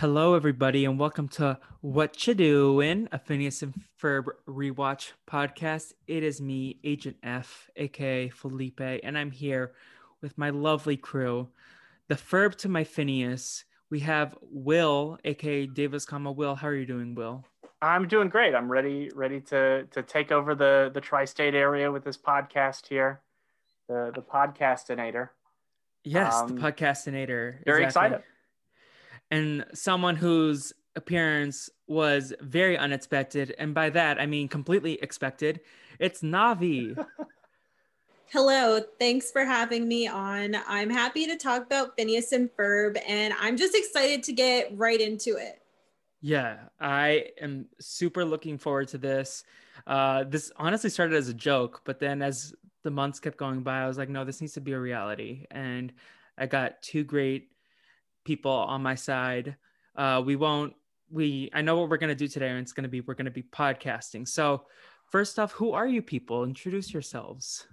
Hello, everybody, and welcome to What You Doing, a Phineas and Ferb rewatch podcast. It is me, Agent F, aka Felipe, and I'm here with my lovely crew. The Ferb to my Phineas. We have Will, aka Davis, comma Will. How are you doing, Will? I'm doing great. I'm ready, ready to to take over the the tri-state area with this podcast here, the the podcastinator. Yes, Um, the podcastinator. Very Exactly. excited. And someone whose appearance was very unexpected, and by that I mean completely expected. It's Navi. Hello, thanks for having me on. I'm happy to talk about Phineas and Ferb, and I'm just excited to get right into it. yeah, I am super looking forward to this. Uh, this honestly started as a joke, but then as the months kept going by, I was like, no, this needs to be a reality. And I got two great people on my side. Uh, we won't. We I know what we're gonna do today, and it's gonna be we're gonna be podcasting. So, first off, who are you people? Introduce yourselves.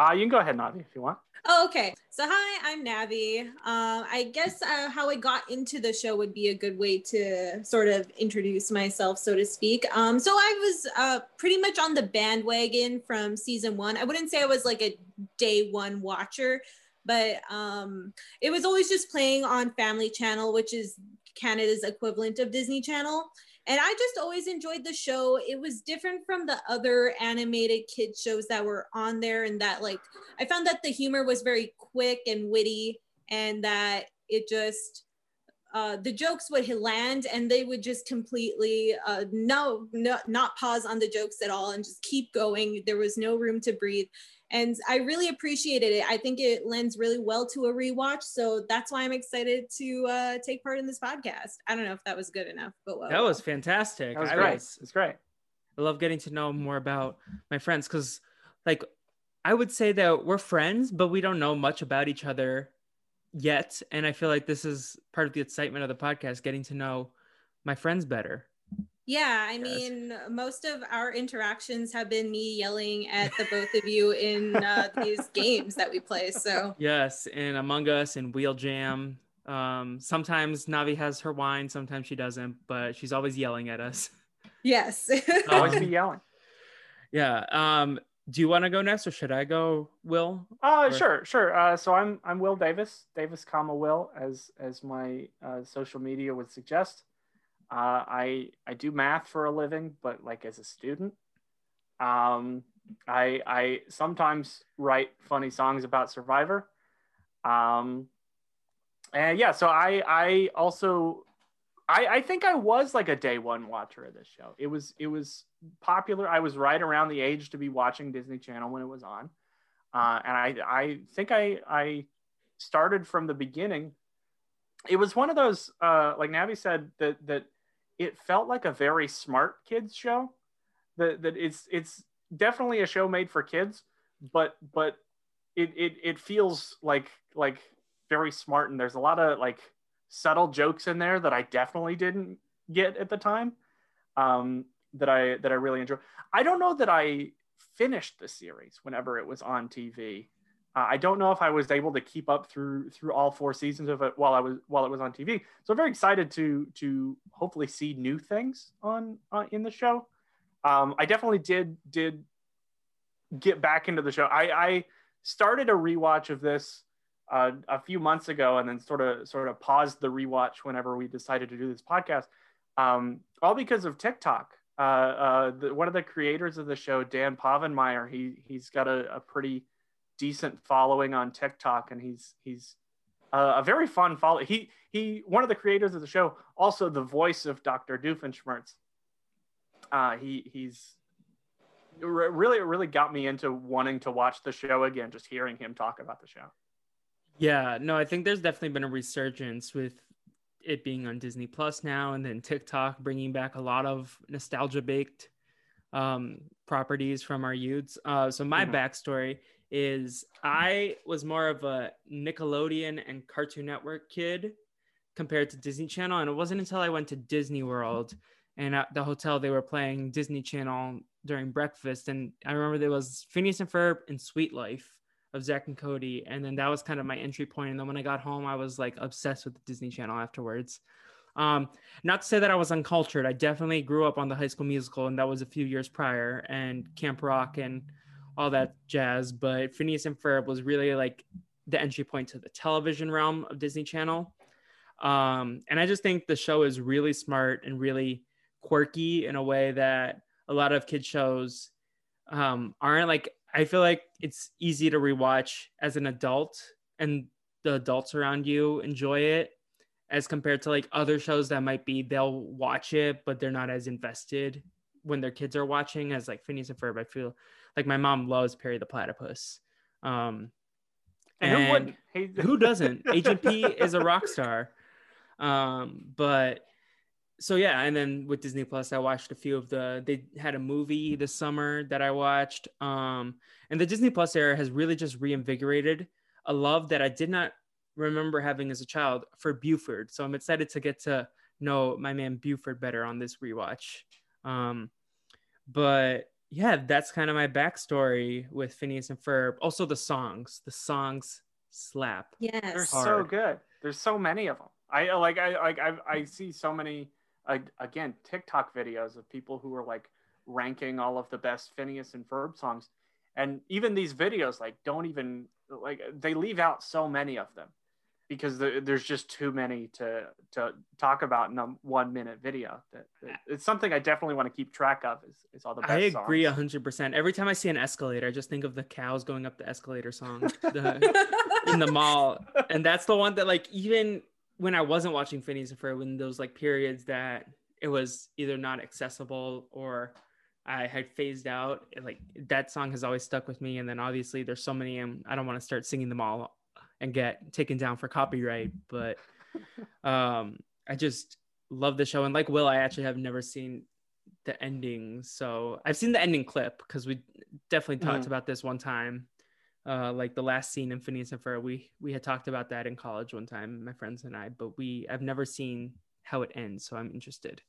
Uh, you can go ahead, Navi, if you want. Oh, okay. So, hi, I'm Navi. Um, I guess uh, how I got into the show would be a good way to sort of introduce myself, so to speak. Um, so, I was uh, pretty much on the bandwagon from season one. I wouldn't say I was like a day one watcher, but um, it was always just playing on Family Channel, which is Canada's equivalent of Disney Channel. And I just always enjoyed the show. It was different from the other animated kid shows that were on there, and that like I found that the humor was very quick and witty, and that it just uh, the jokes would land and they would just completely uh, no, no not pause on the jokes at all and just keep going. There was no room to breathe, and I really appreciated it. I think it lends really well to a rewatch, so that's why I'm excited to uh, take part in this podcast. I don't know if that was good enough, but well, That was fantastic. That was I great. was- It's great. I love getting to know more about my friends because, like, I would say that we're friends, but we don't know much about each other yet. And I feel like this is part of the excitement of the podcast, getting to know my friends better. Yeah, I Yes. mean, most of our interactions have been me yelling at the both of you in uh, these games that we play. So, Yes, and Among Us and Wheel Jam. Um, sometimes Navi has her wine, sometimes she doesn't, but she's always yelling at us. yes. Always Um, be yelling. Yeah. Um, do you want to go next or should I go, Will? Uh, or- sure, sure. Uh, so I'm I'm Will Davis, Davis, comma Will, as as my uh, social media would suggest. Uh, I I do math for a living, but like as a student, um, I I sometimes write funny songs about Survivor. Um, and yeah, so I I also I I think I was like a day one watcher of this show. It was it was popular. I was right around the age to be watching Disney Channel when it was on. Uh, and I, I think I, I started from the beginning. It was one of those, uh, like Navi said, that that it felt like a very smart kids show. That that it's it's definitely a show made for kids, but but it it, it feels like like very smart, and there's a lot of like subtle jokes in there that I definitely didn't get at the time. Um, that I that I really enjoy. I don't know that I finished the series whenever it was on TV. Uh, I don't know if I was able to keep up through through all four seasons of it while I was while it was on TV. So I'm very excited to to hopefully see new things on uh, in the show. Um, I definitely did did get back into the show. I, I started a rewatch of this uh, a few months ago, and then sort of sort of paused the rewatch whenever we decided to do this podcast, um, all because of TikTok. Uh, uh, the, one of the creators of the show, Dan Povenmire, he he's got a, a pretty decent following on TikTok, and he's he's uh, a very fun follow. He he one of the creators of the show, also the voice of Dr. Doofenshmirtz. Uh, he he's really really got me into wanting to watch the show again, just hearing him talk about the show. Yeah, no, I think there's definitely been a resurgence with it being on Disney Plus now, and then TikTok bringing back a lot of nostalgia baked um, properties from our youths. Uh, so my mm-hmm. backstory is I was more of a Nickelodeon and Cartoon Network kid compared to Disney Channel. And it wasn't until I went to Disney World and at the hotel they were playing Disney Channel during breakfast. And I remember there was Phineas and Ferb and Suite Life of Zack and Cody. And then that was kind of my entry point. And then when I got home, I was like obsessed with the Disney Channel afterwards. Um, not to say that I was uncultured. I definitely grew up on the High School Musical, and that was a few years prior, and Camp Rock and all that jazz. But Phineas and Ferb was really like the entry point to the television realm of Disney Channel. Um, and I just think the show is really smart and really quirky in a way that a lot of kid shows um, aren't. Like, I feel like it's easy to rewatch as an adult, and the adults around you enjoy it as compared to like other shows that might be they'll watch it but they're not as invested when their kids are watching as like Phineas and Ferb. I feel like my mom loves Perry the Platypus. Um, and, who doesn't? Agent P is a rock star. Um, but so yeah, and then with Disney Plus, I watched a few of the. They had a movie this summer that I watched. Um, and the Disney Plus era has really just reinvigorated a love that I did not remember having as a child for Buford. So I'm excited to get to know my man Buford better on this rewatch. Um, but yeah, that's kind of my backstory with Phineas and Ferb. Also, the songs, the songs slap. Yes, they're hard. so good. There's so many of them. I like, I like, I, I see so many. again, TikTok videos of people who are like ranking all of the best Phineas and Ferb songs, and even these videos like don't even like they leave out so many of them because the, there's just too many to to talk about in a one minute video. That, that it's something I definitely want to keep track of. Is, is all the best I agree hundred percent. Every time I see an escalator, I just think of the cows going up the escalator song the, in the mall, and that's the one that like even when I wasn't watching Phineas and Ferb, when those like periods that it was either not accessible or I had phased out. Like that song has always stuck with me. And then obviously there's so many, and I don't want to start singing them all and get taken down for copyright. But um, I just love the show. And like Will, I actually have never seen the ending. So I've seen the ending clip because we definitely talked mm. about this one time. Uh, like the last scene in Phineas and Ferb, we we had talked about that in college one time, my friends and I. But we I've never seen how it ends, so I'm interested.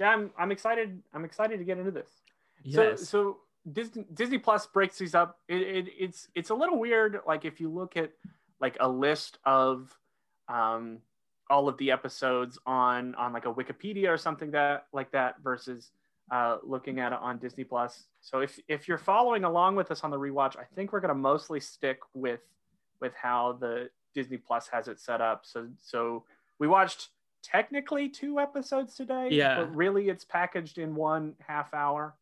Yeah, I'm I'm excited. I'm excited to get into this. Yes. So so Disney Disney Plus breaks these up. It, it, it's it's a little weird. Like if you look at like a list of um, all of the episodes on on like a Wikipedia or something that like that versus uh, looking at it on Disney Plus. So if if you're following along with us on the rewatch, I think we're gonna mostly stick with with how the Disney Plus has it set up. So so we watched technically two episodes today. Yeah. But really it's packaged in one half hour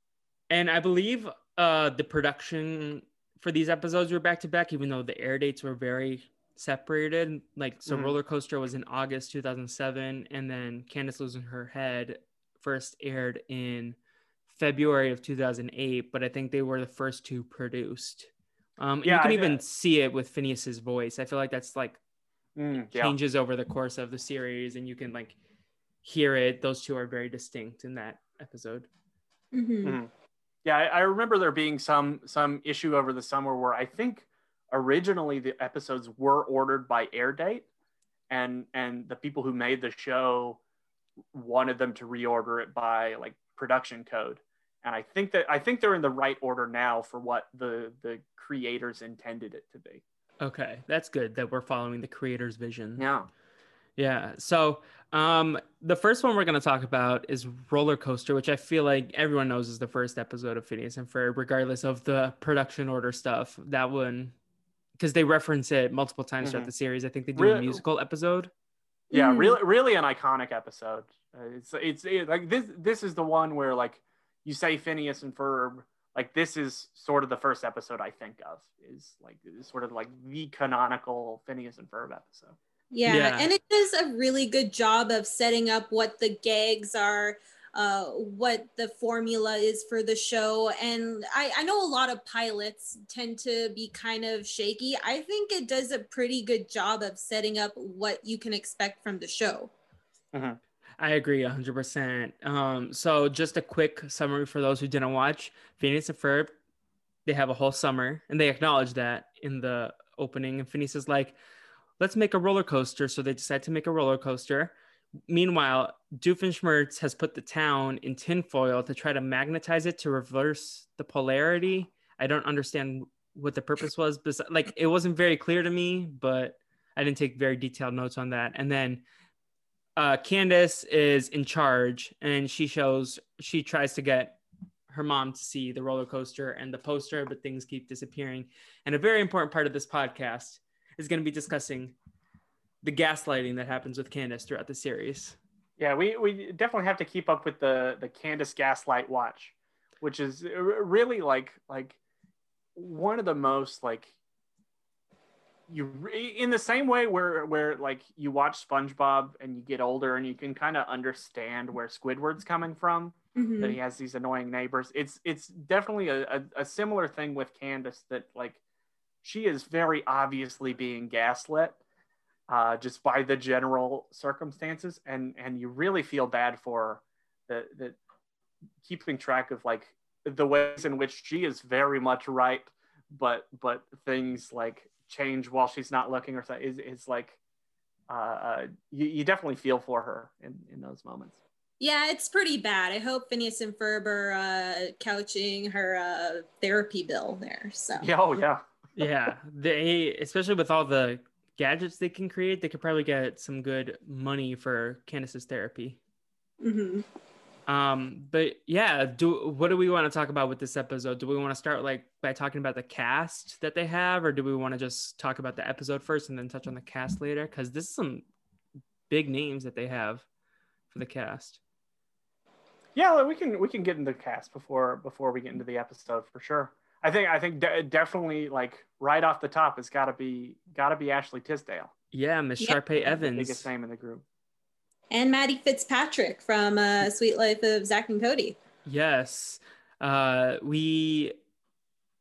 and I believe uh, the production for these episodes were back to back, even though the air dates were very separated. Like, so mm-hmm. Roller Coaster was in August 2007, and then Candace Losing Her Head first aired in February of 2008, but I think they were the first two produced. Um, yeah, you can I, even see it with Phineas's voice. I feel like that's like mm, changes yeah. over the course of the series, and you can like hear it. Those two are very distinct in that episode. Mm-hmm. Mm-hmm. Yeah, I, I remember there being some some issue over the summer where I think originally the episodes were ordered by air date, and and the people who made the show wanted them to reorder it by like production code, and I think that I think they're in the right order now for what the the creators intended it to be. Okay, that's good that we're following the creator's vision. Yeah. Yeah. So, um, the first one we're going to talk about is Roller Coaster, which I feel like everyone knows is the first episode of Phineas and Ferb, regardless of the production order stuff. That one, because they reference it multiple times Mhm. throughout the series. I think they do Really- a musical episode. Yeah, Mhm. really, really an iconic episode. Uh, it's it's it, like this. This is the one where like you say Phineas and Ferb. Like this is sort of the first episode I think of is like is sort of like the canonical Phineas and Ferb episode. Yeah, Yeah. and it does a really good job of setting up what the gags are, uh, what the formula is for the show. And I, I know a lot of pilots tend to be kind of shaky. I think it does a pretty good job of setting up what you can expect from the show. I agree 100%. Um, so, just a quick summary for those who didn't watch Phineas and Ferb, they have a whole summer, and they acknowledge that in the opening. And Phineas is like, let's make a roller coaster. So, they decide to make a roller coaster. Meanwhile, Doofenshmirtz has put the town in tinfoil to try to magnetize it to reverse the polarity. I don't understand what the purpose was, but like it wasn't very clear to me, but I didn't take very detailed notes on that. And then uh, Candace is in charge and she shows, she tries to get her mom to see the roller coaster and the poster, but things keep disappearing. And a very important part of this podcast is going to be discussing the gaslighting that happens with Candace throughout the series. Yeah, we, we definitely have to keep up with the the Candace Gaslight watch, which is really like like one of the most like you in the same way where where like you watch SpongeBob and you get older and you can kind of understand where Squidward's coming from Mhm. that he has these annoying neighbors. It's it's definitely a, a, a similar thing with Candace that like she is very obviously being gaslit uh, just by the general circumstances, and and you really feel bad for the the keeping track of like the ways in which she is very much right, but but things like change while she's not looking or something is is like uh, uh, you, you definitely feel for her in in those moments. Yeah, it's pretty bad. I hope Phineas and Ferb are uh, couching her uh, therapy bill there. So Yeah, oh yeah. Yeah, they, especially with all the gadgets they can create, they could probably get some good money for Candace's therapy. Mhm. Um, but yeah, do what do we want to talk about with this episode? Do we want to start like by talking about the cast that they have, or do we want to just talk about the episode first and then touch on the cast later? Because this is some big names that they have for the cast. Yeah, we can we can get into the cast before before we get into the episode for sure. I think I think de- definitely like right off the top it's got to be got to be Ashley Tisdale, Yeah, Miss Yeah. Sharpay the Evans. biggest name in the group. and Maddie Fitzpatrick from uh, Suite Life of Zack and Cody. Yes. Uh, we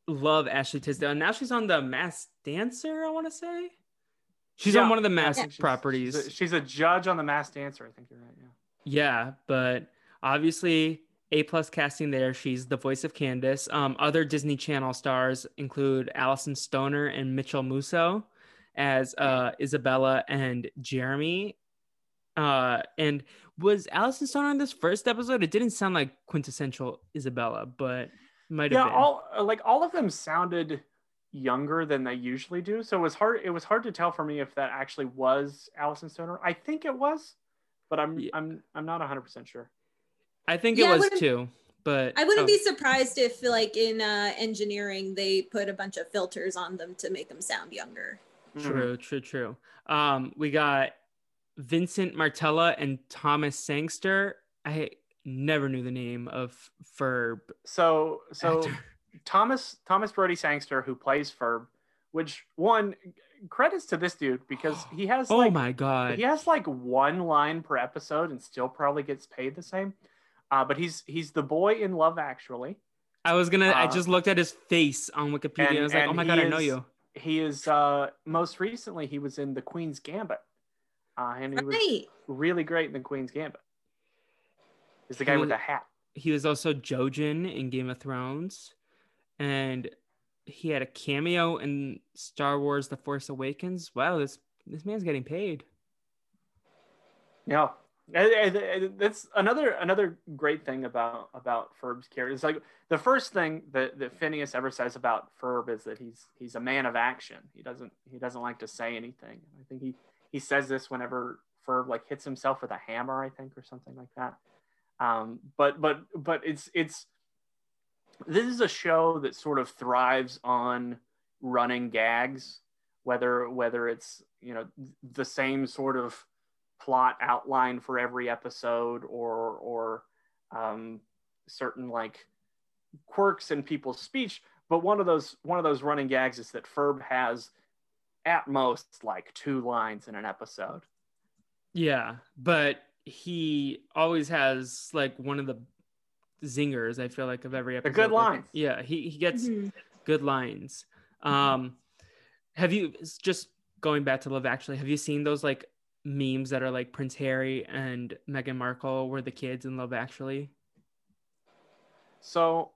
love Ashley Tisdale. And now she's on the Masked Dancer, I want to say. She's on one of the I masked properties. She's a, she's a judge on the Masked Dancer. I think you're right. Yeah. Yeah, but obviously A plus casting there. She's the voice of Candace. Um, other Disney Channel stars include Alyson Stoner and Mitchell Musso as uh, Isabella and Jeremy. Uh, and was Alyson Stoner in this first episode? It didn't sound like quintessential Isabella, but might have Yeah, been. all uh, like all of them sounded younger than they usually do. So it was hard. It was hard to tell for me if that actually was Alyson Stoner. I think it was, but I'm Yeah. I'm I'm not 100 percent sure. I think Yeah, it was wouldn't- too. But I wouldn't oh, be surprised if, like in uh, engineering, they put a bunch of filters on them to make them sound younger. Mhm. True, true, true. Um, we got Vincent Martella and Thomas Sangster. I never knew the name of Ferb. So so actor. Thomas Thomas Brodie Sangster who plays Ferb, which one credits to this dude because he has oh like my god. he has like one line per episode and still probably gets paid the same. Uh, but he's he's the boy in Love Actually. I was gonna. I uh, just looked at his face on Wikipedia. and- I was like, oh my he god, I know you. He is uh, most recently he was in The Queen's Gambit, uh, and he was really great in The Queen's Gambit. He's the guy He with the hat. He was also Jojen in Game of Thrones, and he had a cameo in Star Wars: The Force Awakens. Wow, this this man's getting paid. Yeah, That's another another great thing about about Ferb's character. It's like the first thing that, that Phineas ever says about Ferb is that he's he's a man of action. He doesn't he doesn't like to say anything. I think he he says this whenever Ferb like hits himself with a hammer, I think, or something like that. Um, but but but it's it's this is a show that sort of thrives on running gags, whether whether it's you know the same sort of plot outline for every episode or or um, certain like quirks in people's speech. But one of those one of those running gags is that Ferb has at most like two lines in an episode. Yeah, but he always has like one of the zingers. I feel like of every The episode. good Like, lines. yeah, he he gets Mhm. good lines. Um, have you just going back to Love Actually? Have you seen those like memes that are like Prince Harry and Meghan Markle were the kids in Love Actually? So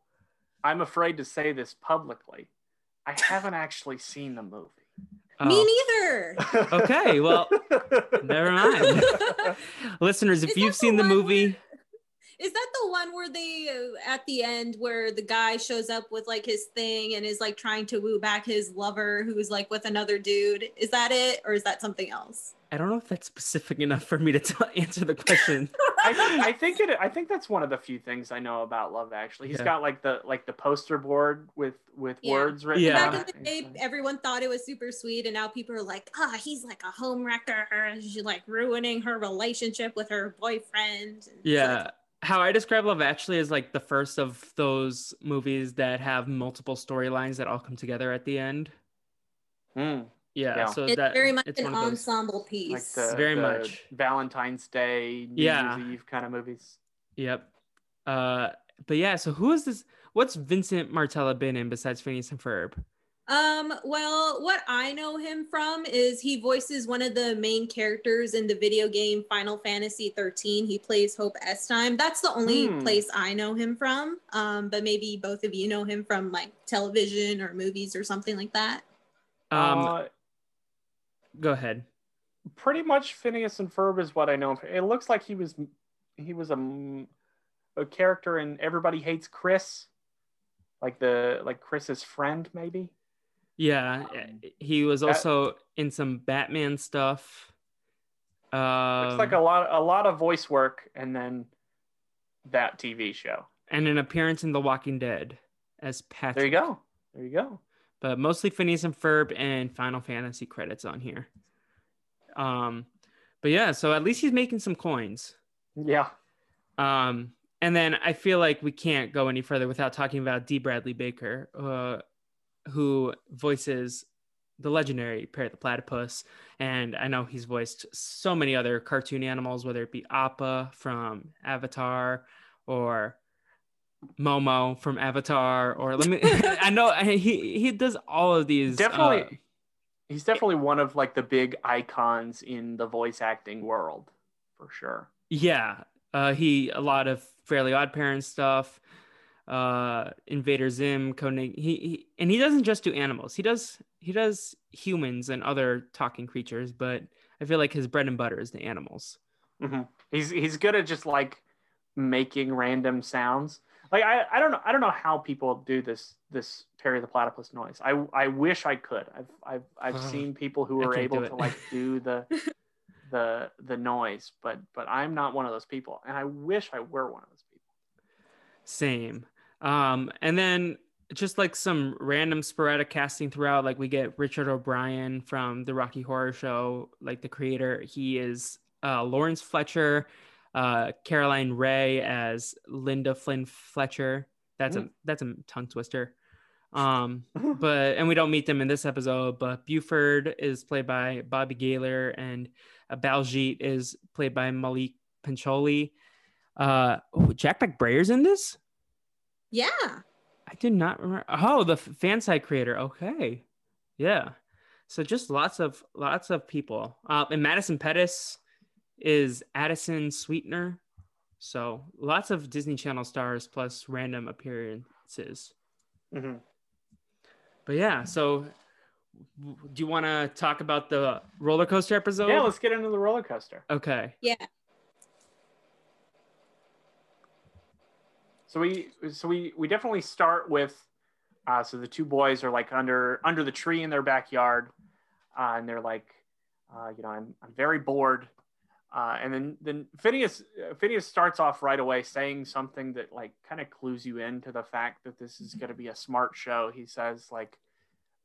I'm afraid to say this publicly. I haven't actually seen the movie. Oh. Me Oh, neither. Okay, well, never mind. Listeners, if Is you've seen the one movie, where- Is that the one where they uh, at the end where the guy shows up with like his thing and is like trying to woo back his lover who's like with another dude? Is that it or is that something else? I don't know if that's specific enough for me to t- answer the question. I, I think it. I think that's one of the few things I know about Love. Actually, He's Yeah. got like the like the poster board with with Yeah. words written. Yeah. Back in the day, everyone thought it was super sweet, and now people are like, "Ah, he's like a home wrecker. She's like ruining her relationship with her boyfriend." And Yeah. like, How I describe Love Actually is like the first of those movies that have multiple storylines that all come together at the end. Mm, Yeah, Yeah. so it's that very much it's an one those. ensemble like piece. the Very the much. Valentine's Day, New Yeah. Year's Eve kind of movies. Yep. Uh, but yeah, so who is this? What's Vincent Martella been in besides Phineas and Ferb? Um, well, what I know him from is he voices one of the main characters in the video game Final Fantasy 13. He plays Hope Estheim. That's the only Hmm. place I know him from. Um, but maybe both of you know him from like television or movies or something like that. Um, uh, go ahead. pretty much Phineas and Ferb is what I know. him. It looks like he was he was a, a character in Everybody Hates Chris, like the like Chris's friend maybe. Yeah, Um, he was that- also in some Batman stuff. Um, Looks like a lot a lot of voice work and then that TV show. and an appearance in The Walking Dead as Patrick. There you go. There you go. But mostly Phineas and Ferb and Final Fantasy credits on here. Um, but yeah, so at least he's making some coins. Yeah. Um, and then I feel like we can't go any further without talking about D. Bradley Baker, uh, who voices the legendary Perry the Platypus. And I know he's voiced so many other cartoon animals, whether it be Appa from Avatar or Momo from Avatar, or let me, I know he, he does all of these. uh, Definitely he's definitely one of like the big icons in the voice acting world for sure. Yeah, uh, he a lot of Fairly Odd Parents stuff, uh, Invader Zim, Codename. He, he and he doesn't just do animals. He does he does humans and other talking creatures, but I feel like his bread and butter is the animals. hmm He's he's good at just like making random sounds. Like I, I don't know I don't know how people do this this Perry the Platypus noise. I I wish I could. I've I've I've seen people who are able to like do the the the noise, but but I'm not one of those people, and I wish I were one of those people. Same. Um, and then just like some random sporadic casting throughout, like we get Richard O'Brien from the Rocky Horror Show, like the creator. He is uh, Lawrence Fletcher, uh, Caroline Rhea as Linda Flynn Fletcher. That's a that's a tongue twister. Um, but and we don't meet them in this episode. But Buford is played by Bobby Gaylor, and uh, Baljeet is played by Maulik Pancholy. Uh, oh, Jack McBrayer's in this. Yeah. I did not remember. Oh, the f- fan side creator. Okay, yeah. So just lots of lots of people. Uh, and Madison Pettis is Adyson Sweetwater. So lots of Disney Channel stars plus random appearances. Mhm. But yeah, so do you want to talk about the roller coaster episode? Yeah, let's get into the roller coaster. okay. Yeah. So we so we we definitely start with uh, so the two boys are like under under the tree in their backyard, uh, and they're like, uh, you know, I'm I'm very bored. Uh, and then then Phineas Phineas starts off right away saying something that like kind of clues you into the fact that this is going to be a smart show. He says like,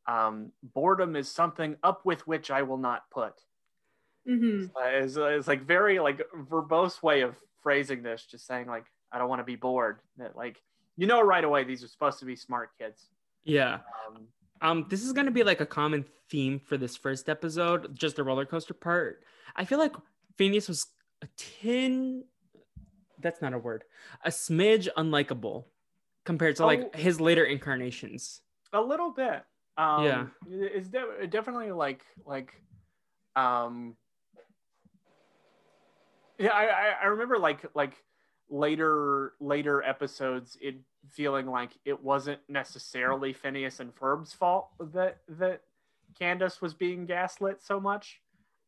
um, boredom is something up with which I will not put. Mm-hmm. Uh, is is like very like verbose way of phrasing this, just saying like I don't want to be bored. That like you know right away these are supposed to be smart kids. Yeah. Um, Um, this is gonna be like a common theme for this first episode, just the roller coaster part. I feel like Phineas was a tin. That's not a word. A smidge unlikable compared to like Oh. his later incarnations. a little bit. Um, Yeah. it's de- definitely like like um yeah I, I I remember like like later later episodes it feeling like it wasn't necessarily Phineas and Ferb's fault that that Candace was being gaslit so much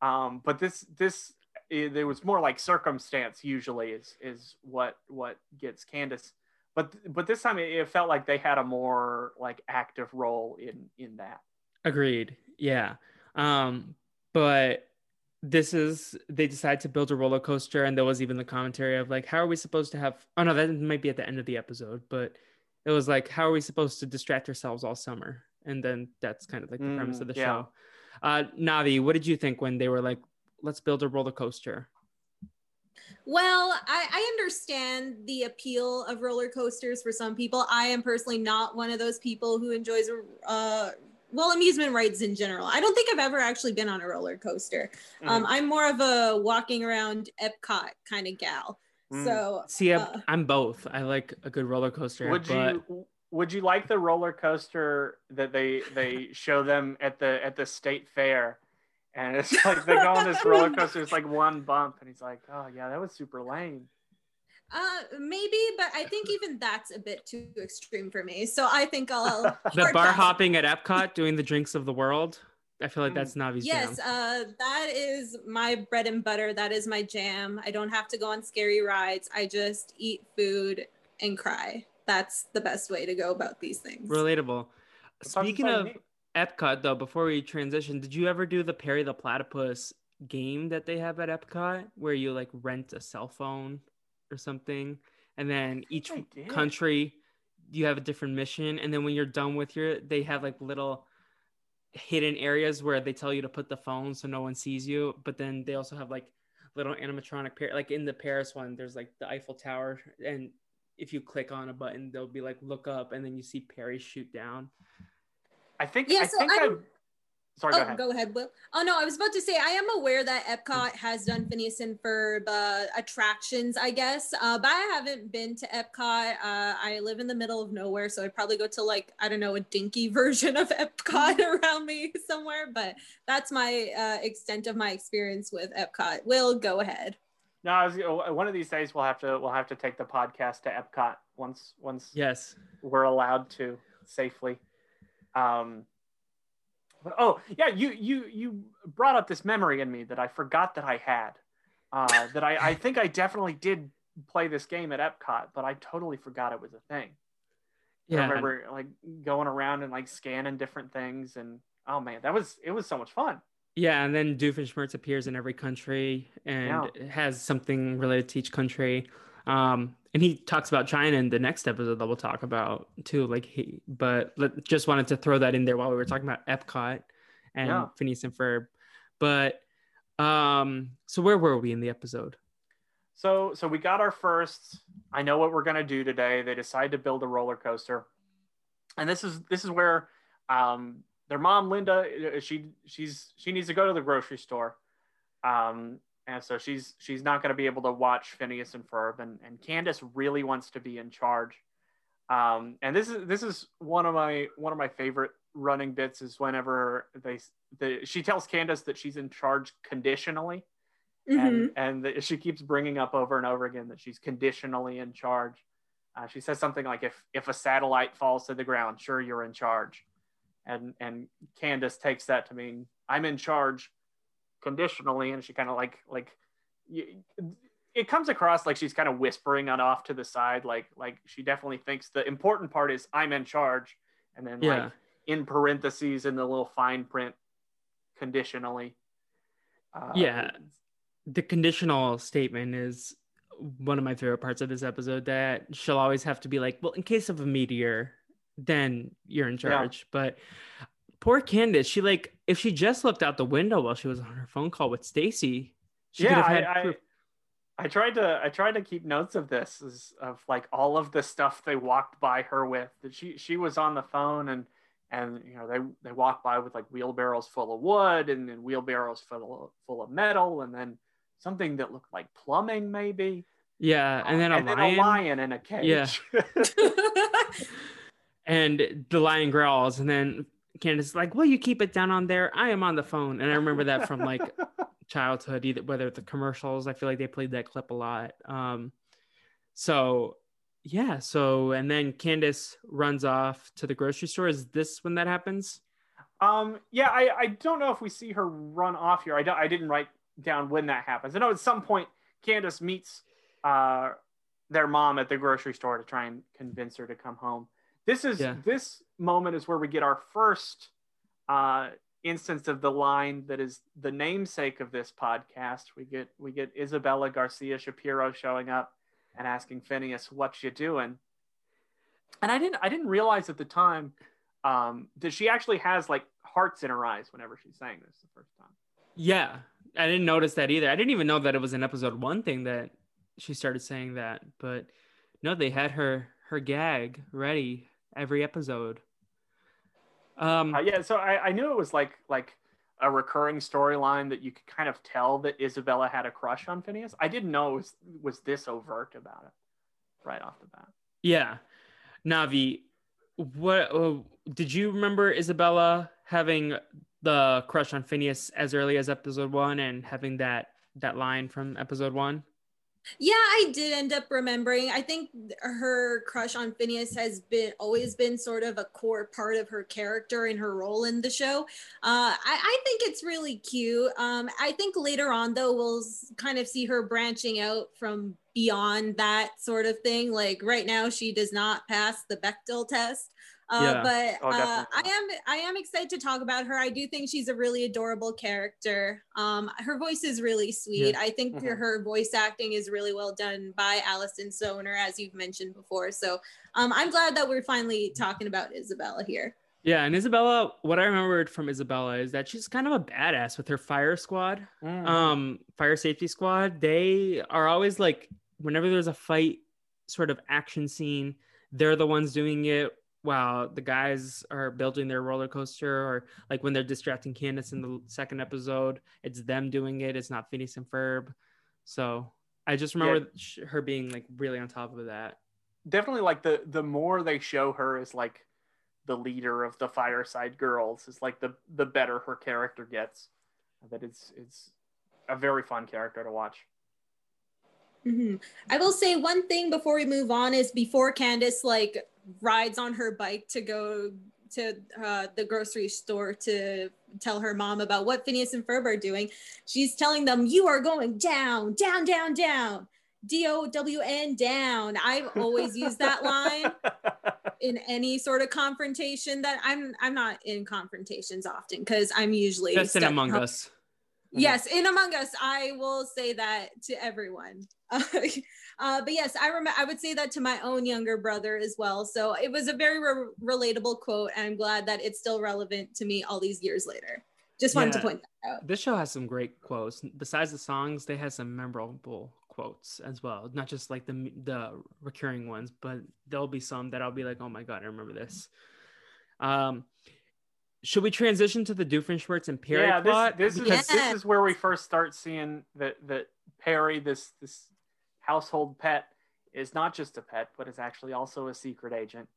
um but this this it, there was more like circumstance usually is is what what gets Candace but but this time it, it felt like they had a more like active role in in that Agreed. Yeah. Um, but this is they decide to build a roller coaster, and there was even the commentary of like, how are we supposed to have? Oh no, that might be at the end of the episode, but it was like, how are we supposed to distract ourselves all summer? And then that's kind of like the premise Mm, of the yeah. show. Uh, Navi, what did you think when they were like, let's build a roller coaster? Well, I, I understand the appeal of roller coasters for some people. I am personally not one of those people who enjoys uh well amusement rides in general. I don't think I've ever actually been on a roller coaster. Um, I'm more of a walking around Epcot kind of gal. Mm. So See, I'm, Uh. I'm both. I like a good roller coaster, would but you would you like the roller coaster that they they show them at the at the state fair and it's like they go on this roller coaster it's like one bump and he's like oh yeah that was super lame uh maybe, but I think even that's a bit too extreme for me. So I think I'll the bar pass. hopping at Epcot, doing the drinks of the world. I feel like Mm. that's Navi's Yes, jam. uh, that is my bread and butter. That is my jam. I don't have to go on scary rides. I just eat food and cry. That's the best way to go about these things. Relatable. That sounds Speaking of me. Epcot, though, before we transition, did you ever do the Perry the Platypus game that they have at Epcot, where you like rent a cell phone or something, and then each country you have a different mission, and then when you're done with your, they have like little hidden areas where they tell you to put the phone so no one sees you, but then they also have like little animatronic Par- like in the Paris one, there's like the Eiffel Tower, and if you click on a button, they'll be like look up, and then you see Perry shoot down. i think Yeah, i so think I'm- i sorry go oh, ahead go ahead, Will. Oh no, I was about to say I am aware that Epcot has done Phineas and Ferb uh, attractions, I guess, uh, but I haven't been to Epcot. Uh, I live in the middle of nowhere, so I'd probably go to like I don't know a dinky version of Epcot around me somewhere. But that's my uh, extent of my experience with Epcot. Will, go ahead. no I was, one of these days we'll have to we'll have to take the podcast to epcot once once Yes. we're allowed to safely. Um, but, oh yeah, you you you brought up this memory in me that I forgot that I had. Uh, that I, I think I definitely did play this game at Epcot, but I totally forgot it was a thing. Yeah. I remember like going around and like scanning different things, and oh man, that was it was so much fun. Yeah, and then Doofenshmirtz appears in every country and has something related to each country. Um, and he talks about China in the next episode that we'll talk about too. Like he, but let, just wanted to throw that in there while we were talking about Epcot and Yeah. Phineas and Ferb. But um, so where were we in the episode? So so we got our first. I know what we're gonna do today. They decide to build a roller coaster, and this is this is where um, their mom Linda uh, she she's she needs to go to the grocery store, um, and so she's she's not gonna be able to watch Phineas and Ferb, and and Candace really wants to be in charge. Um, and this is this is one of my one of my favorite running bits is whenever they the, she tells Candace that she's in charge conditionally Mhm. and and that she keeps bringing up over and over again that she's conditionally in charge. Uh, she says something like, "If if a satellite falls to the ground, sure you're in charge," and and Candace takes that to mean I'm in charge conditionally, and she kind of like like it comes across like she's kind of whispering on off to the side, like like she definitely thinks the important part is I'm in charge, and then Yeah. like in parentheses in the little fine print, conditionally. Uh, Yeah. the conditional statement is one of my favorite parts of this episode that she'll always have to be like, well, in case of a meteor, then you're in charge. But poor Candace, she like if she just looked out the window while she was on her phone call with Stacy, she could yeah, have had I, I, proof. I tried to I tried to keep notes of this is of like all of the stuff they walked by her with. That she she was on the phone and and you know they they walked by with like wheelbarrows full of wood and then wheelbarrows full of, full of metal and then something that looked like plumbing maybe Yeah, uh, and then a and lion. then a lion in a cage. Yeah. and the lion growls, and then Candace is like, "Well, you keep it down on there. I am on the phone." And I remember that from like childhood, either whether it's the commercials. I feel like they played that clip a lot. Um, so yeah, so and then Candace runs off to the grocery store. Is this when that happens? Um, yeah, I, I don't know if we see her run off here. I don't I didn't write down when that happens. I know at some point Candace meets uh their mom at the grocery store to try and convince her to come home. This is Yeah. this moment is where we get our first uh instance of the line that is the namesake of this podcast. We get we get Isabella Garcia Shapiro showing up and asking Phineas, "What you doing?" And I didn't I didn't realize at the time um, that she actually has like hearts in her eyes whenever she's saying this the first time. Yeah, I didn't notice that either. I didn't even know that it was an episode one thing that she started saying that. But no, they had her her gag ready every episode. Um, Uh, yeah, so I, I knew it was like like a recurring storyline that you could kind of tell that Isabella had a crush on Phineas. I didn't know it was was this overt about it right off the bat. Yeah, Navi, what uh, did you remember Isabella having the crush on Phineas as early as episode one and having that that line from episode one? Yeah, I did end up remembering. I think her crush on Phineas has been always been sort of a core part of her character and her role in the show. Uh, I, I think it's really cute. Um, I think later on, though, we'll kind of see her branching out from beyond that sort of thing. Like right now, she does not pass the Bechdel test. Uh, Yeah. But Oh, uh, I am I am excited to talk about her. I do think she's a really adorable character. Um, her voice is really sweet. I think Mhm. her voice acting is really well done by Alyson Stoner, as you've mentioned before. So um, I'm glad that we're finally talking about Isabella here. Yeah, and Isabella, what I remembered from Isabella is that she's kind of a badass with her fire squad. Mm-hmm. um fire safety squad they are always like whenever there's a fight sort of action scene they're the ones doing it while the guys are building their roller coaster or like when they're distracting candace in the second episode it's them doing it it's not phineas and ferb so i just remember sh her being like really on top of that Definitely like the the more they show her as like the leader of the fireside girls is like the the better her character gets. That it's it's a very fun character to watch. Mhm. I will say one thing before we move on is before Candace like rides on her bike to go to uh, the grocery store to tell her mom about what Phineas and Ferb are doing, she's telling them, "You are going down, down, down, down, D O W N down." I've always used that line in any sort of confrontation. That I'm I'm not in confrontations often because I'm usually just in among us Yes, in Among Us, I will say that to everyone. uh, but yes, I remember. I would say that to my own younger brother as well. So it was a very re- relatable quote, and I'm glad that it's still relevant to me all these years later. Just wanted to point that out. this show has some great quotes besides the songs they have some memorable quotes as well not just like the the recurring ones but there'll be some that i'll be like oh my god i remember this um should we transition to the doofenshmirtz and perry yeah, this, plot this is Because- this is where we first start seeing that that Perry, this this household pet, is not just a pet, but is actually also a secret agent.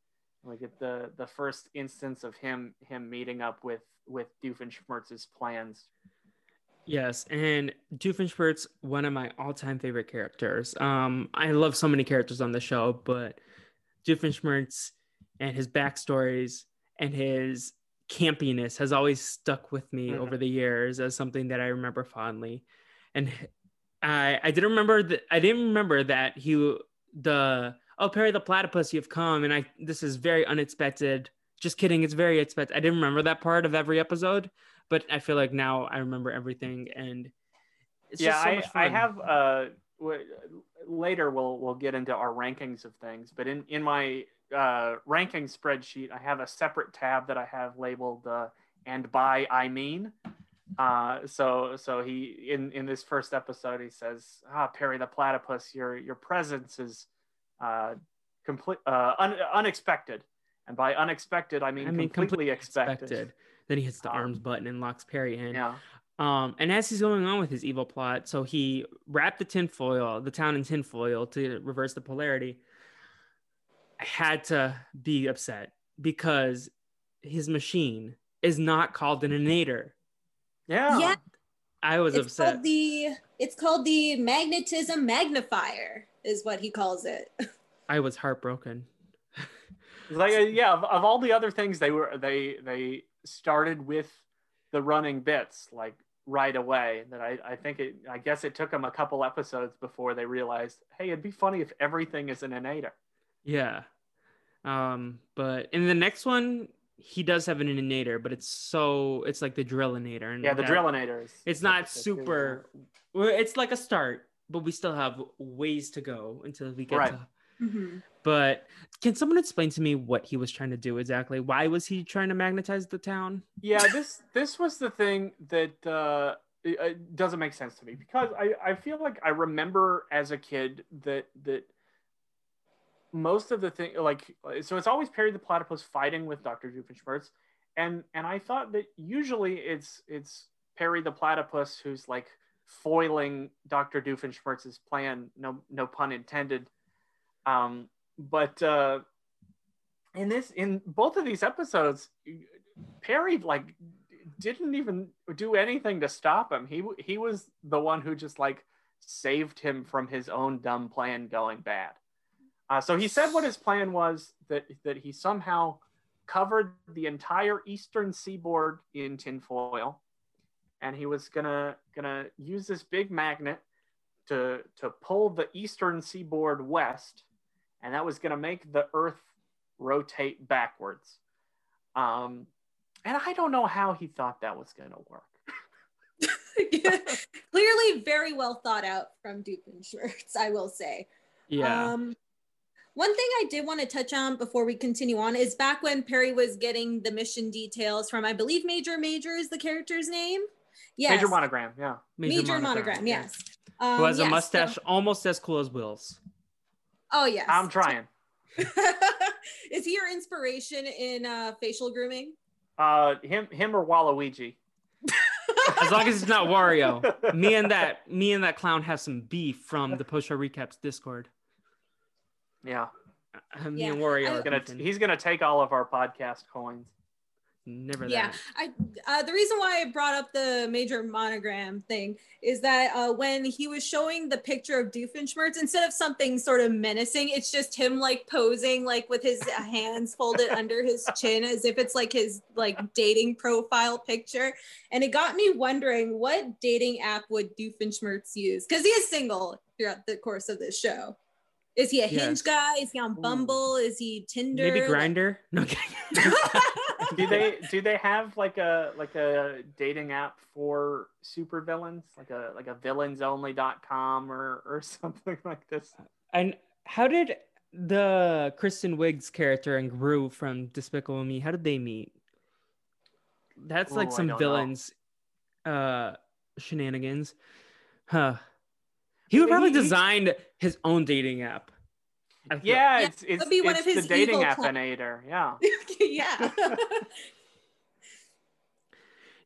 And we get the the first instance of him him meeting up with with Doofenshmirtz's plans. Yes, and Doofenshmirtz, one of my all-time favorite characters. Um, I love so many characters on the show, but Doofenshmirtz and his backstories and his campiness has always stuck with me Mhm. over the years as something that I remember fondly. And I I didn't remember that I didn't remember that he the oh Perry the platypus you've come and I this is very unexpected. Just kidding, it's very expected. I didn't remember that part of every episode, but I feel like now I remember everything and it's yeah, so I, I have uh w- later we'll we'll get into our rankings of things, but in in my uh, ranking spreadsheet, I have a separate tab that I have labeled uh, "and by I mean." Uh, so so he in in this first episode he says, "Ah, Perry the platypus, your your presence is uh, complete uh, un- unexpected." And by unexpected, I mean, I mean completely, completely expected. expected. Then he hits the um, arms button and locks Perry in. Yeah. Um, and as he's going on with his evil plot, so he wrapped the tinfoil, the town in tinfoil to reverse the polarity. I Had to be upset because his machine is not called an inator. Yeah. Yeah. I was it's upset. Called the it's called the magnetism magnifier, is what he calls it. I was heartbroken. like uh, yeah, of, of all the other things they were they they started with the running bits like right away that I, I think it I guess it took them a couple episodes before they realized, hey, it'd be funny if everything is an inator. Yeah. Um, but in the next one, he does have an inator, but it's so it's like the drillinator. And yeah, the that, drillinator is it's not super it's like a start, but we still have ways to go until we get right. to mm-hmm. But can someone explain to me what he was trying to do exactly? Why was he trying to magnetize the town? Yeah, this this was the thing that uh, it, it doesn't make sense to me because I, I feel like I remember as a kid that that most of the thing like so it's always Perry the Platypus fighting with Dr. Doofenshmirtz. And and I thought that usually it's it's Perry the Platypus who's like foiling Dr. Doofenshmirtz's plan, no no pun intended. Um, but uh, in this in both of these episodes perry like didn't even do anything to stop him he he was the one who just like saved him from his own dumb plan going bad uh, so he said what his plan was that that he somehow covered the entire eastern seaboard in tinfoil and he was gonna gonna use this big magnet to to pull the eastern seaboard west and that was going to make the Earth rotate backwards. Um, and I don't know how he thought that was going to work. Clearly, very well thought out from Dupin Doofenshmirtz, I will say. Yeah. Um, one thing I did want to touch on before we continue on is back when Perry was getting the mission details from, I believe, Major Major is the character's name. Yes. Major Monogram, yeah. Major, Major Monogram, Monogram, yes. Um, Who has yes, a mustache so- almost as cool as Will's. Oh yes. I'm trying. Is he your inspiration in uh, facial grooming? Uh, him, him or Waluigi. as long as it's not Wario. Me and that, me and that clown have some beef from the post show recaps Discord. Yeah. Me yeah. and Wario. Gonna, he's gonna take all of our podcast coins never yeah i uh, the reason why i brought up the major monogram thing is that uh, when he was showing the picture of doofenshmirtz instead of something sort of menacing it's just him like posing like with his hands folded under his chin as if it's like his like dating profile picture and it got me wondering what dating app would doofenshmirtz use because he is single throughout the course of this show is he a yes. hinge guy? Is he on Bumble? Is he Tinder? Maybe Grindr. No. do they do they have like a like a dating app for supervillains, like a like a villainsonly.com or or something like this? And how did the Kristen Wiig's character and Gru from Despicable Me, how did they meet? That's Ooh, like some villains know. uh shenanigans. Huh. He would probably he, design his own dating app. Yeah, yeah, it's it's, it's the dating appinator. Yeah. yeah.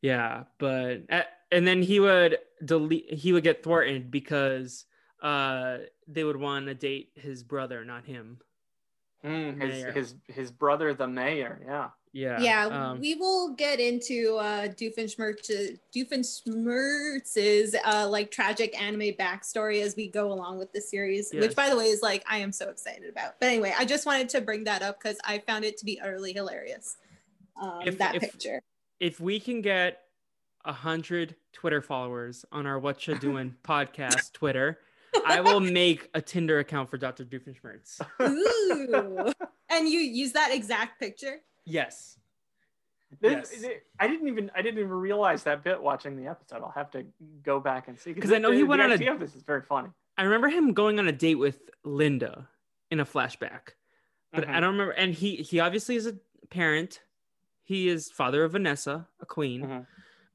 yeah, but uh, and then he would delete. He would get thwarted because uh they would want to date his brother, not him. Mm, his his his brother, the mayor. Yeah. Yeah. Yeah. Um, we will get into uh, Doofenshmirtz, Doofenshmirtz's uh, like tragic anime backstory as we go along with the series, yes. which by the way is like I am so excited about. But anyway, I just wanted to bring that up because I found it to be utterly hilarious. Um, if, that if, picture. If we can get a hundred Twitter followers on our What Should Doing podcast Twitter, I will make a Tinder account for Dr. Doofenshmirtz. Ooh. and you use that exact picture? Yes. This- Yes. it- I didn't even I didn't even realize that bit watching the episode. I'll have to go back and see because I know he the- went the on a- idea of this is very funny. I remember him going on a date with Linda in a flashback, but Mhm. I don't remember. And he he obviously is a parent. He is father of Vanessa, a queen, Mhm.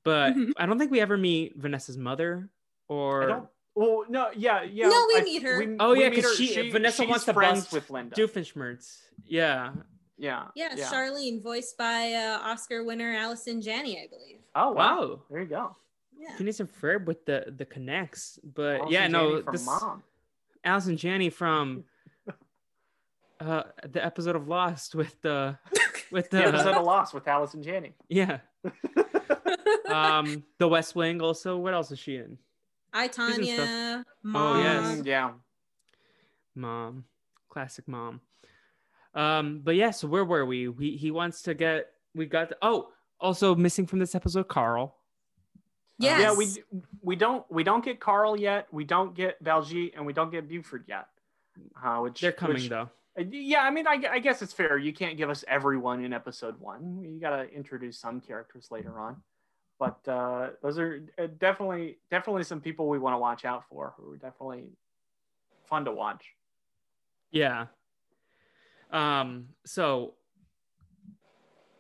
but Mhm. I don't think we ever meet Vanessa's mother I or don't. Well, no, yeah, yeah. No, we I- meet her. we- Oh, we yeah, because her. she- Vanessa she's wants to friends bump with Linda. Doofenshmirtz. Yeah, yeah, Yeah, Charlene, voiced by uh, Oscar winner Allison Janney, I believe. Oh wow. wow. There you go. Yeah. Phineas and Ferb with the the connects, but Allison yeah, no, Janney from this Mom. Allison Janney from uh the episode of Lost with the with the The episode of Lost with Allison Janney. yeah um the West Wing also. What else is she in? I, in stuff. Tonya, Oh, yes. Mm, yeah. Mom, classic mom. Um, but yeah, so where were we? We he wants to get. We got the, oh, also missing from this episode, Carl. Yes. Yeah, we we don't we don't get Carl yet. We don't get Baljeet, and we don't get Buford yet. Uh, which They're coming which- though. Uh, Yeah, I mean, I, I guess it's fair. You can't give us everyone in episode one. You got to introduce some characters later on. But uh, those are uh, definitely definitely some people we want to watch out for. Who are definitely fun to watch. Yeah. Um. So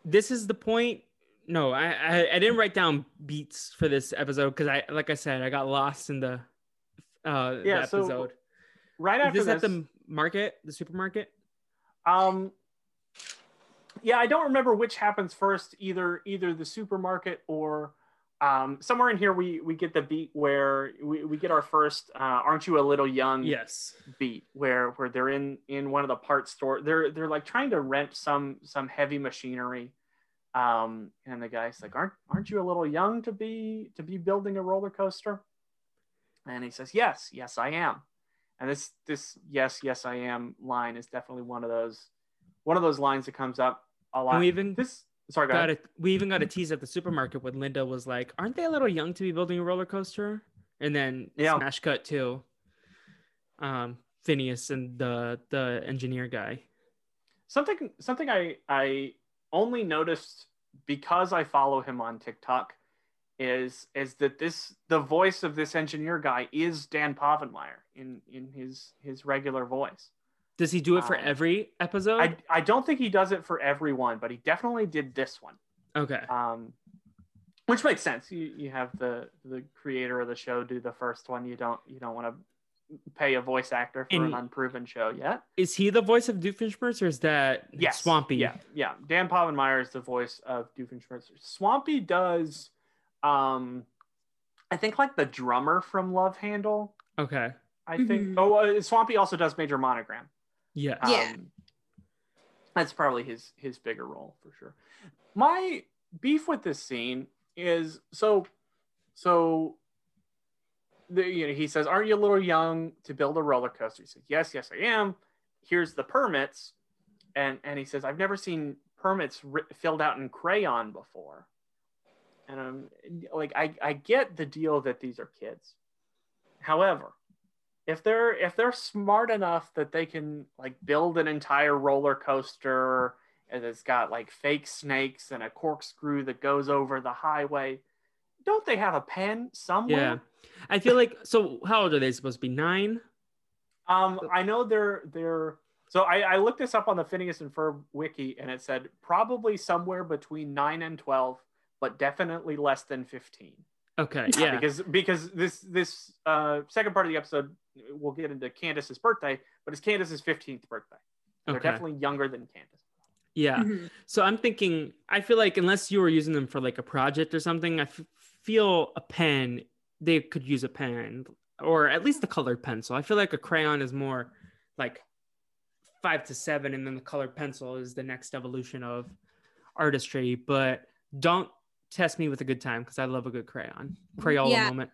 this is the point. No, I I, I didn't write down beats for this episode because I like I said I got lost in the uh the Yeah, so episode. Right Is after this this, at the market, the supermarket? Um, yeah, I don't remember which happens first. Either either the supermarket or um, somewhere in here we we get the beat where we, we get our first uh, "Aren't you a little young?" Yes. beat where where they're in in one of the parts store. They're they're like trying to rent some some heavy machinery. Um, and the guy's like, "Aren't aren't you a little young to be to be building a roller coaster?" And he says, "Yes, yes, I am." And this this yes, yes, I am line is definitely one of those one of those lines that comes up a lot. And we even this sorry, got it. We even got a tease at the supermarket when Linda was like, "Aren't they a little young to be building a roller coaster?" And then Yeah. smash cut to um, Phineas and the the engineer guy. something something I I only noticed because I follow him on TikTok is is that this the voice of this engineer guy is Dan Povenmire in in his his regular voice. Does he do it for Um, every episode? I I don't think he does it for everyone, but he definitely did this one. okay. Um, which makes sense. You you have the the creator of the show do the first one. You don't you don't want to pay a voice actor for And- an unproven show yet. Is he the voice of Doofenshmirtz or is that Yes. Swampy? Yeah, yeah. Dan Povenmire is the voice of Doofenshmirtz. Swampy does, um, I think like the drummer from Love Händel. Okay. I think. Mhm. Oh, uh, Swampy also does Major Monogram. Yeah. Yeah. Um, that's probably his his bigger role for sure. My beef with this scene is so so. The, you know, he says, "Aren't you a little young to build a roller coaster?" He says, "Yes, yes, I am. Here's the permits," and and he says, "I've never seen permits ri- filled out in crayon before." And I'm like, I I get the deal that these are kids. However, if they're if they're smart enough that they can like build an entire roller coaster and it's got like fake snakes and a corkscrew that goes over the highway don't they have a pen somewhere Yeah. I feel like so how old are they supposed to be? Nine? um i know they're they're so I, I looked this up on the Phineas and Ferb wiki and it said probably somewhere between 9 and 12 but definitely less than 15 Okay. Yeah. because because this this uh second part of the episode we'll get into Candace's birthday but it's Candace's 15th birthday Okay. they're definitely younger than Candace yeah. Mhm. So I'm thinking, I feel like unless you were using them for like a project or something, I f- feel a pen, they could use a pen or at least a colored pencil. I feel like a crayon is more like five to seven, and then the colored pencil is the next evolution of artistry. But don't test me with a good time because I love a good crayon. Crayola Yeah. moment.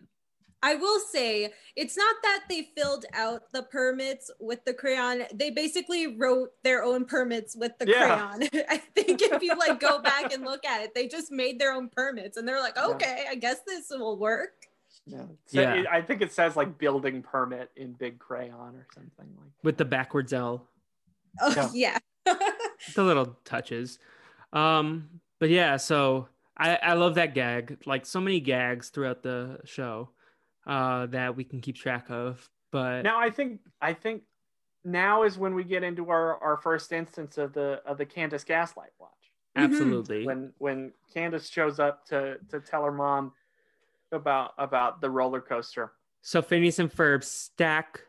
I will say it's not that they filled out the permits with the crayon. They basically wrote their own permits with the yeah. crayon. I think if you like go back and look at it, they just made their own permits and they're like, okay, yeah. I guess this will work. Yeah. So yeah. It, I think it says like building permit in big crayon or something like with the backwards L. Oh yeah. the little touches. Um, but yeah, so I, I love that gag. Like so many gags throughout the show uh, that we can keep track of. But now I think I think now is when we get into our, our first instance of the of the Candace Gaslight watch. Absolutely. When when Candace shows up to to tell her mom about about the roller coaster. So Phineas and Ferb stack.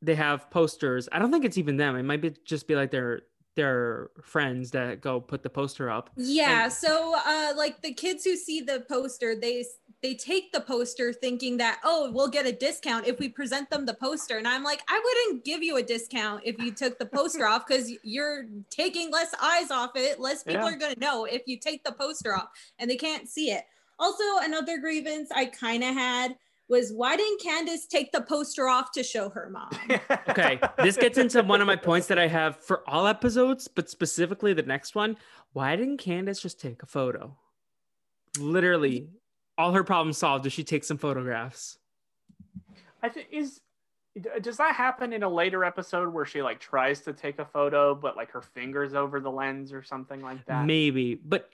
They have posters. I don't think it's even them. It might be just be like their their friends that go put the poster up. Yeah. And- so uh like the kids who see the poster, they they take the poster thinking that oh we'll get a discount if we present them the poster and i'm like i wouldn't give you a discount if you took the poster off because you're taking less eyes off it less people yeah. are going to know if you take the poster off and they can't see it also another grievance i kind of had was why didn't Candace take the poster off to show her mom? okay, this gets into one of my points that I have for all episodes, but specifically the next one. Why didn't Candace just take a photo? Literally, all her problems solved if she takes some photographs. I think is does that happen in a later episode where she like tries to take a photo but like her fingers over the lens or something like that? Maybe, but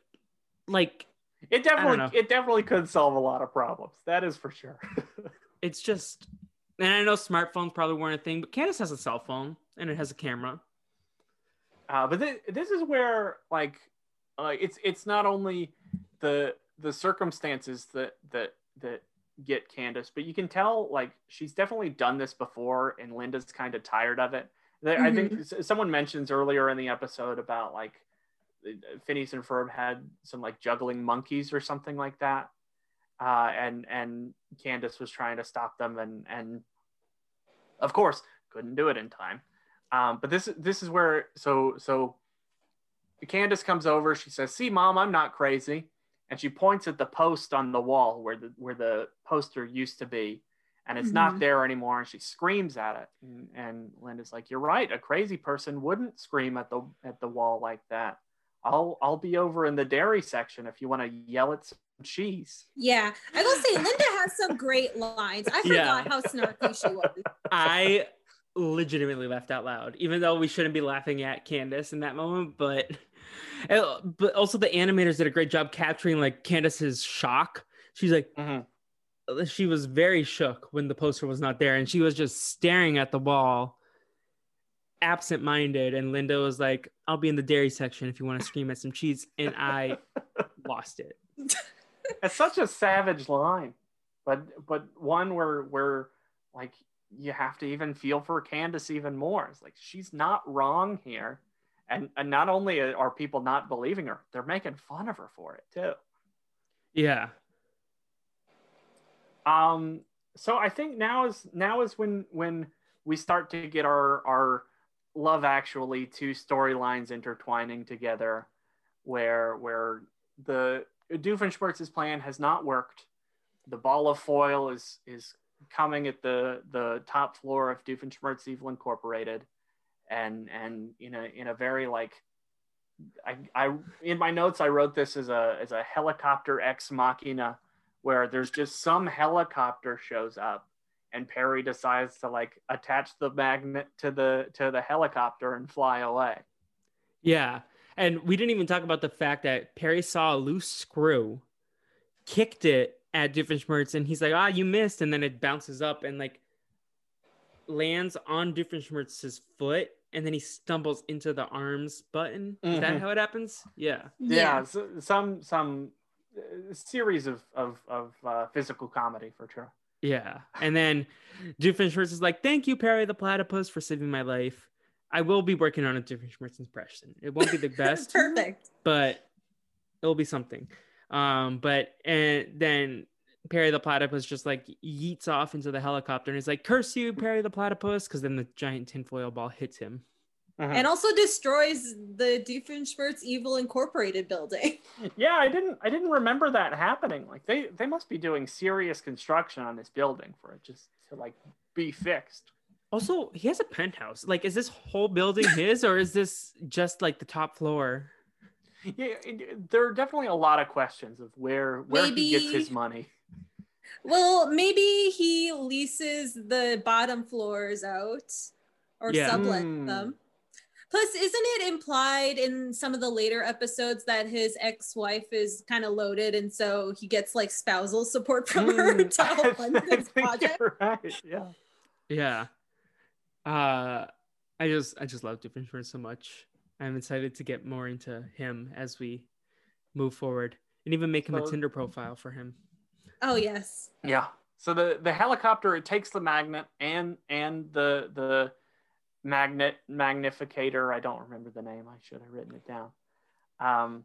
like it definitely it definitely could solve a lot of problems. That is for sure. it's just and I know smartphones probably weren't a thing, but Candace has a cell phone and it has a camera. Uh, but th- this is where like uh, it's it's not only the the circumstances that that that get Candace, but you can tell like she's definitely done this before, and Linda's kind of tired of it. Mm-hmm. I think mm-hmm. someone mentions earlier in the episode about like Phineas and Ferb had some like juggling monkeys or something like that, uh, and and Candace was trying to stop them, and and of course couldn't do it in time. Um, but this this is where so so Candace comes over. She says, "See, mom, I'm not crazy." and she points at the post on the wall where the where the poster used to be and it's mm-hmm. not there anymore and she screams at it and, and, linda's like you're right a crazy person wouldn't scream at the at the wall like that i'll i'll be over in the dairy section if you want to yell at some cheese yeah i will say linda has some great lines i forgot yeah. how snarky she was i legitimately laughed out loud even though we shouldn't be laughing at candace in that moment but but also the animators did a great job capturing like Candace's shock. She's like, mm-hmm. she was very shook when the poster was not there, and she was just staring at the wall, absent-minded. And Linda was like, "I'll be in the dairy section if you want to scream at some cheese," and I lost it. It's such a savage line, but but one where where like you have to even feel for Candace even more. It's like she's not wrong here and and not only are people not believing her they're making fun of her for it too yeah um so i think now is now is when when we start to get our our love actually two storylines intertwining together where where the doofenshmirtz's plan has not worked. The ball of foil is is coming at the the top floor of doofenshmirtz evil incorporated. And and in a in a very like I, I in my notes I wrote this as a as a helicopter ex machina where there's just some helicopter shows up and Perry decides to like attach the magnet to the to the helicopter and fly away. Yeah. And we didn't even talk about the fact that Perry saw a loose screw, kicked it at Doofenshmirtz, and he's like, ah, you missed. And then it bounces up and like lands on Doofenshmirtz's foot and then he stumbles into the arms button. Is mm-hmm. that how it happens? Yeah. Yeah. yeah so, some some uh, series of of, of uh, physical comedy for sure. Yeah. And then Doofenshmirtz is like, "Thank you, Perry the Platypus, for saving my life. I will be working on a Doofenshmirtz impression. It won't be the best, perfect, but it'll be something." Um, but and then Perry the platypus just like yeets off into the helicopter and he's like, "Curse you, Perry the platypus!" Because then the giant tinfoil ball hits him. Mm-hmm. And also destroys the Doofenshmirtz Evil Incorporated building. Yeah, I didn't I didn't remember that happening. Like they they must be doing serious construction on this building for it just to like be fixed. Also, he has a penthouse. Like, is this whole building his, or is this just like the top floor? Yeah, there are definitely a lot of questions of where where maybe, he gets his money. Well, maybe he leases the bottom floors out or yeah. sublet mm. them. Plus, isn't it implied in some of the later episodes that his ex-wife is kind of loaded, and so he gets like spousal support from mm, her to help fund his project? Right? Yeah. Yeah. Uh, I just I just love Doofenshmirtz so much. I'm excited to get more into him as we move forward, and even make him so, a Tinder profile for him. Oh yes. Yeah. So the the helicopter it takes the magnet and and the the magnet magnificator. I don't remember the name. I should have written it down. Um,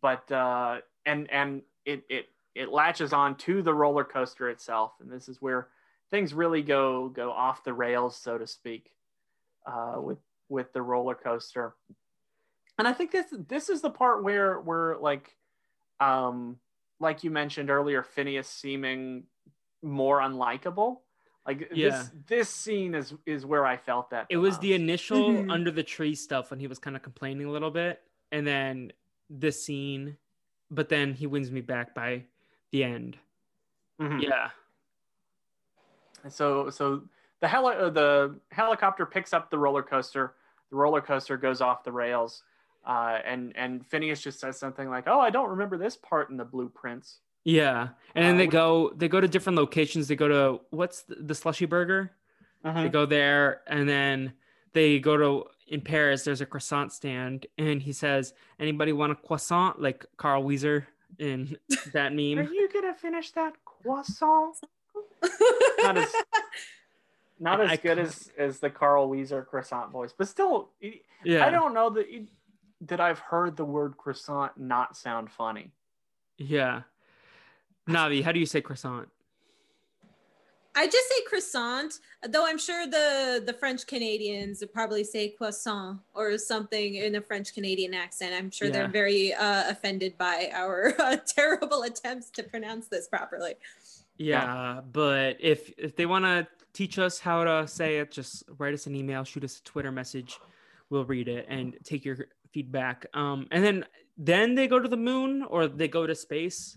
but uh, and and it it it latches on to the roller coaster itself, and this is where things really go go off the rails, so to speak, uh, with with the roller coaster. And I think this this is the part where where like um like you mentioned earlier, Phineas seeming more unlikable. Like yeah. this this scene is is where I felt that. It was most. the initial mm-hmm. under the tree stuff when he was kind of complaining a little bit, and then this scene, but then he wins me back by the end. Mm-hmm. Yeah. So so the heli- uh, the helicopter picks up the roller coaster. The roller coaster goes off the rails, uh, and and Phineas just says something like, "Oh, I don't remember this part in the blueprints." Yeah, and then uh, they go they go to different locations. They go to what's the, the slushy burger? Uh-huh. They go there, and then they go to in Paris. There's a croissant stand, and he says, "Anybody want a croissant?" Like Carl Wheezer in that meme. Are you gonna finish that croissant? not as not as I, good as as the Carl Wheezer croissant voice, but still, yeah. I don't know that that I've heard the word croissant not sound funny. Yeah, Navi, how do you say croissant? I just say croissant, though I'm sure the the French Canadians would probably say croissant or something in a French Canadian accent. I'm sure yeah. they're very uh, offended by our uh, terrible attempts to pronounce this properly. Yeah, yeah. but if if they want to teach us how to say it, just write us an email, shoot us a Twitter message. We'll read it and take your feedback. Um, and then then they go to the moon or they go to space.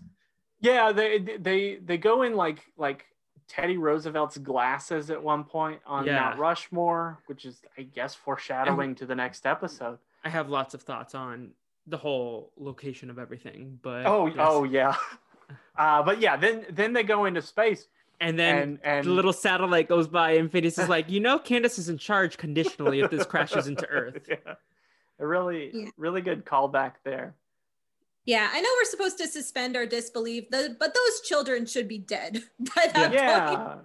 Yeah, they they they go in like like Teddy Roosevelt's glasses at one point on yeah. Mount Rushmore, which is I guess foreshadowing and to the next episode. I have lots of thoughts on the whole location of everything, but oh yes. oh yeah, uh, but yeah, then then they go into space. And then and, and... the little satellite goes by, and Phineas is like, "You know, Candace is in charge conditionally if this crashes into Earth." Yeah. A really, yeah. really good callback there. Yeah, I know we're supposed to suspend our disbelief, but those children should be dead by that yeah. point.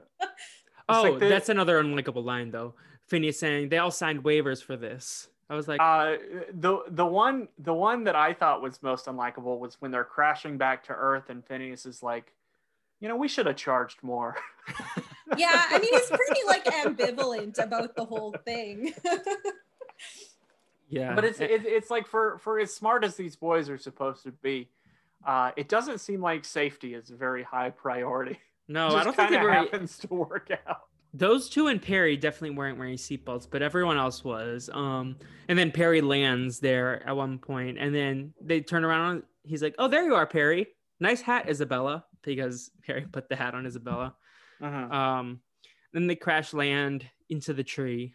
oh, like the, that's another unlikable line, though. Phineas saying they all signed waivers for this. I was like, uh, the the one the one that I thought was most unlikable was when they're crashing back to Earth, and Phineas is like, you know, we should have charged more. yeah, I mean, he's pretty like ambivalent about the whole thing. Yeah, but it's it, it's like for for as smart as these boys are supposed to be, uh, it doesn't seem like safety is a very high priority. No, I don't think it were, happens to work out. Those two and Perry definitely weren't wearing seatbelts, but everyone else was. Um, and then Perry lands there at one point, and then they turn around. He's like, "Oh, there you are, Perry. Nice hat, Isabella," because Perry put the hat on Isabella. Uh-huh. Um, then they crash land into the tree.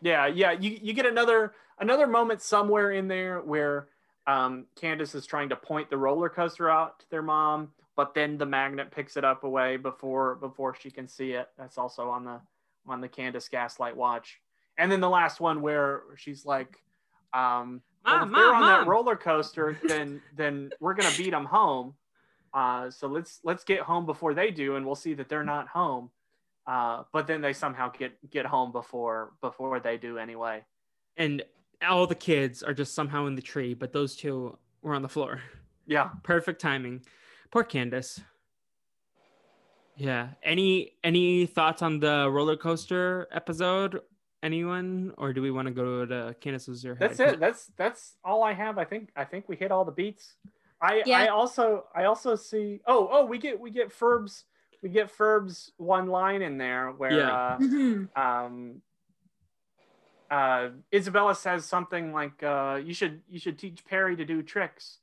Yeah, yeah. You you get another another moment somewhere in there where um, Candace is trying to point the roller coaster out to their mom, but then the magnet picks it up away before before she can see it. That's also on the on the Candace Gaslight watch. And then the last one where she's like, um, well, if they're on Mom. that roller coaster, then then we're gonna beat them home. Uh, so let's let's get home before they do, and we'll see that they're not home. Uh, but then they somehow get get home before before they do anyway. And all the kids are just somehow in the tree, but those two were on the floor. Yeah, perfect timing. Poor Candace. Yeah. Any any thoughts on the roller coaster episode? anyone, or do we want to go to Candace lose her head? That's it. That's that's all I have. I think I think we hit all the beats. I Yeah. I also I also see. Oh oh, we get we get Ferb's we get Ferb's one line in there where Yeah. Uh, um uh Isabella says something like uh you should you should teach Perry to do tricks.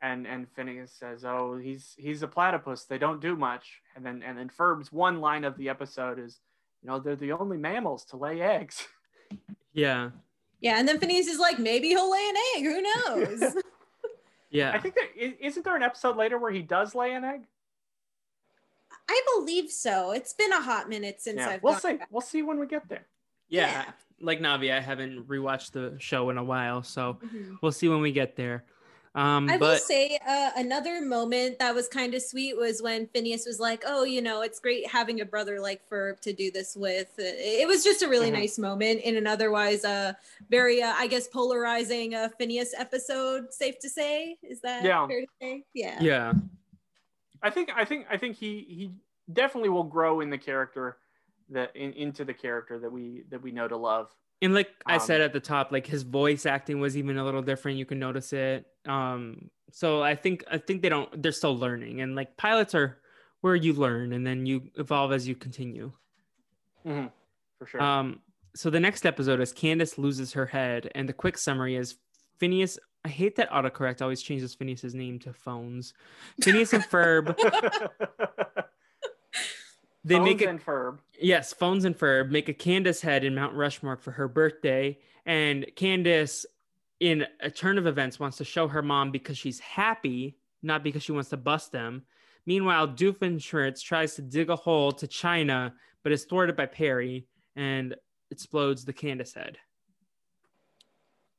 And and Phineas says, "Oh, he's he's a platypus. They don't do much." And then and then Ferb's one line of the episode is, "You know, they're the only mammals to lay eggs." Yeah, Yeah, and then Phineas is like, maybe he'll lay an egg. Who knows? yeah. I think that i- isn't there an episode later where he does lay an egg? I believe so. It's been a hot minute since Yeah, I've we'll see. back. We'll see when we get there. yeah, yeah. Like Navi, I haven't rewatched the show in a while, so Mhm. we'll see when we get there. Um, I will say uh, another moment that was kind of sweet was when Phineas was like, "Oh, you know, it's great having a brother like Ferb to do this with." It, it was just a really Mhm. nice moment in an otherwise uh, very, uh, I guess, polarizing uh, Phineas episode. Safe to say, is that Yeah. fair to say? Yeah. yeah, I think I think I think he he definitely will grow in the character that in, into the character that we that we know to love. and like I said Um, at the top, like his voice acting was even a little different. You can notice it. Um, so I think I think they don't. They're still learning, and like pilots are where you learn and then you evolve as you continue. For sure. Um, so the next episode is Candace loses her head, and the quick summary is Phineas. I hate that autocorrect always changes Phineas's name to Phones. Phineas and Ferb. They Phones make it. and Ferb. Yes, Phones and Ferb make a Candace head in Mount Rushmore for her birthday, and Candace, in a turn of events, wants to show her mom because she's happy, not because she wants to bust them. Meanwhile, Doofenshmirtz tries to dig a hole to China, but is thwarted by Perry and explodes the Candace head.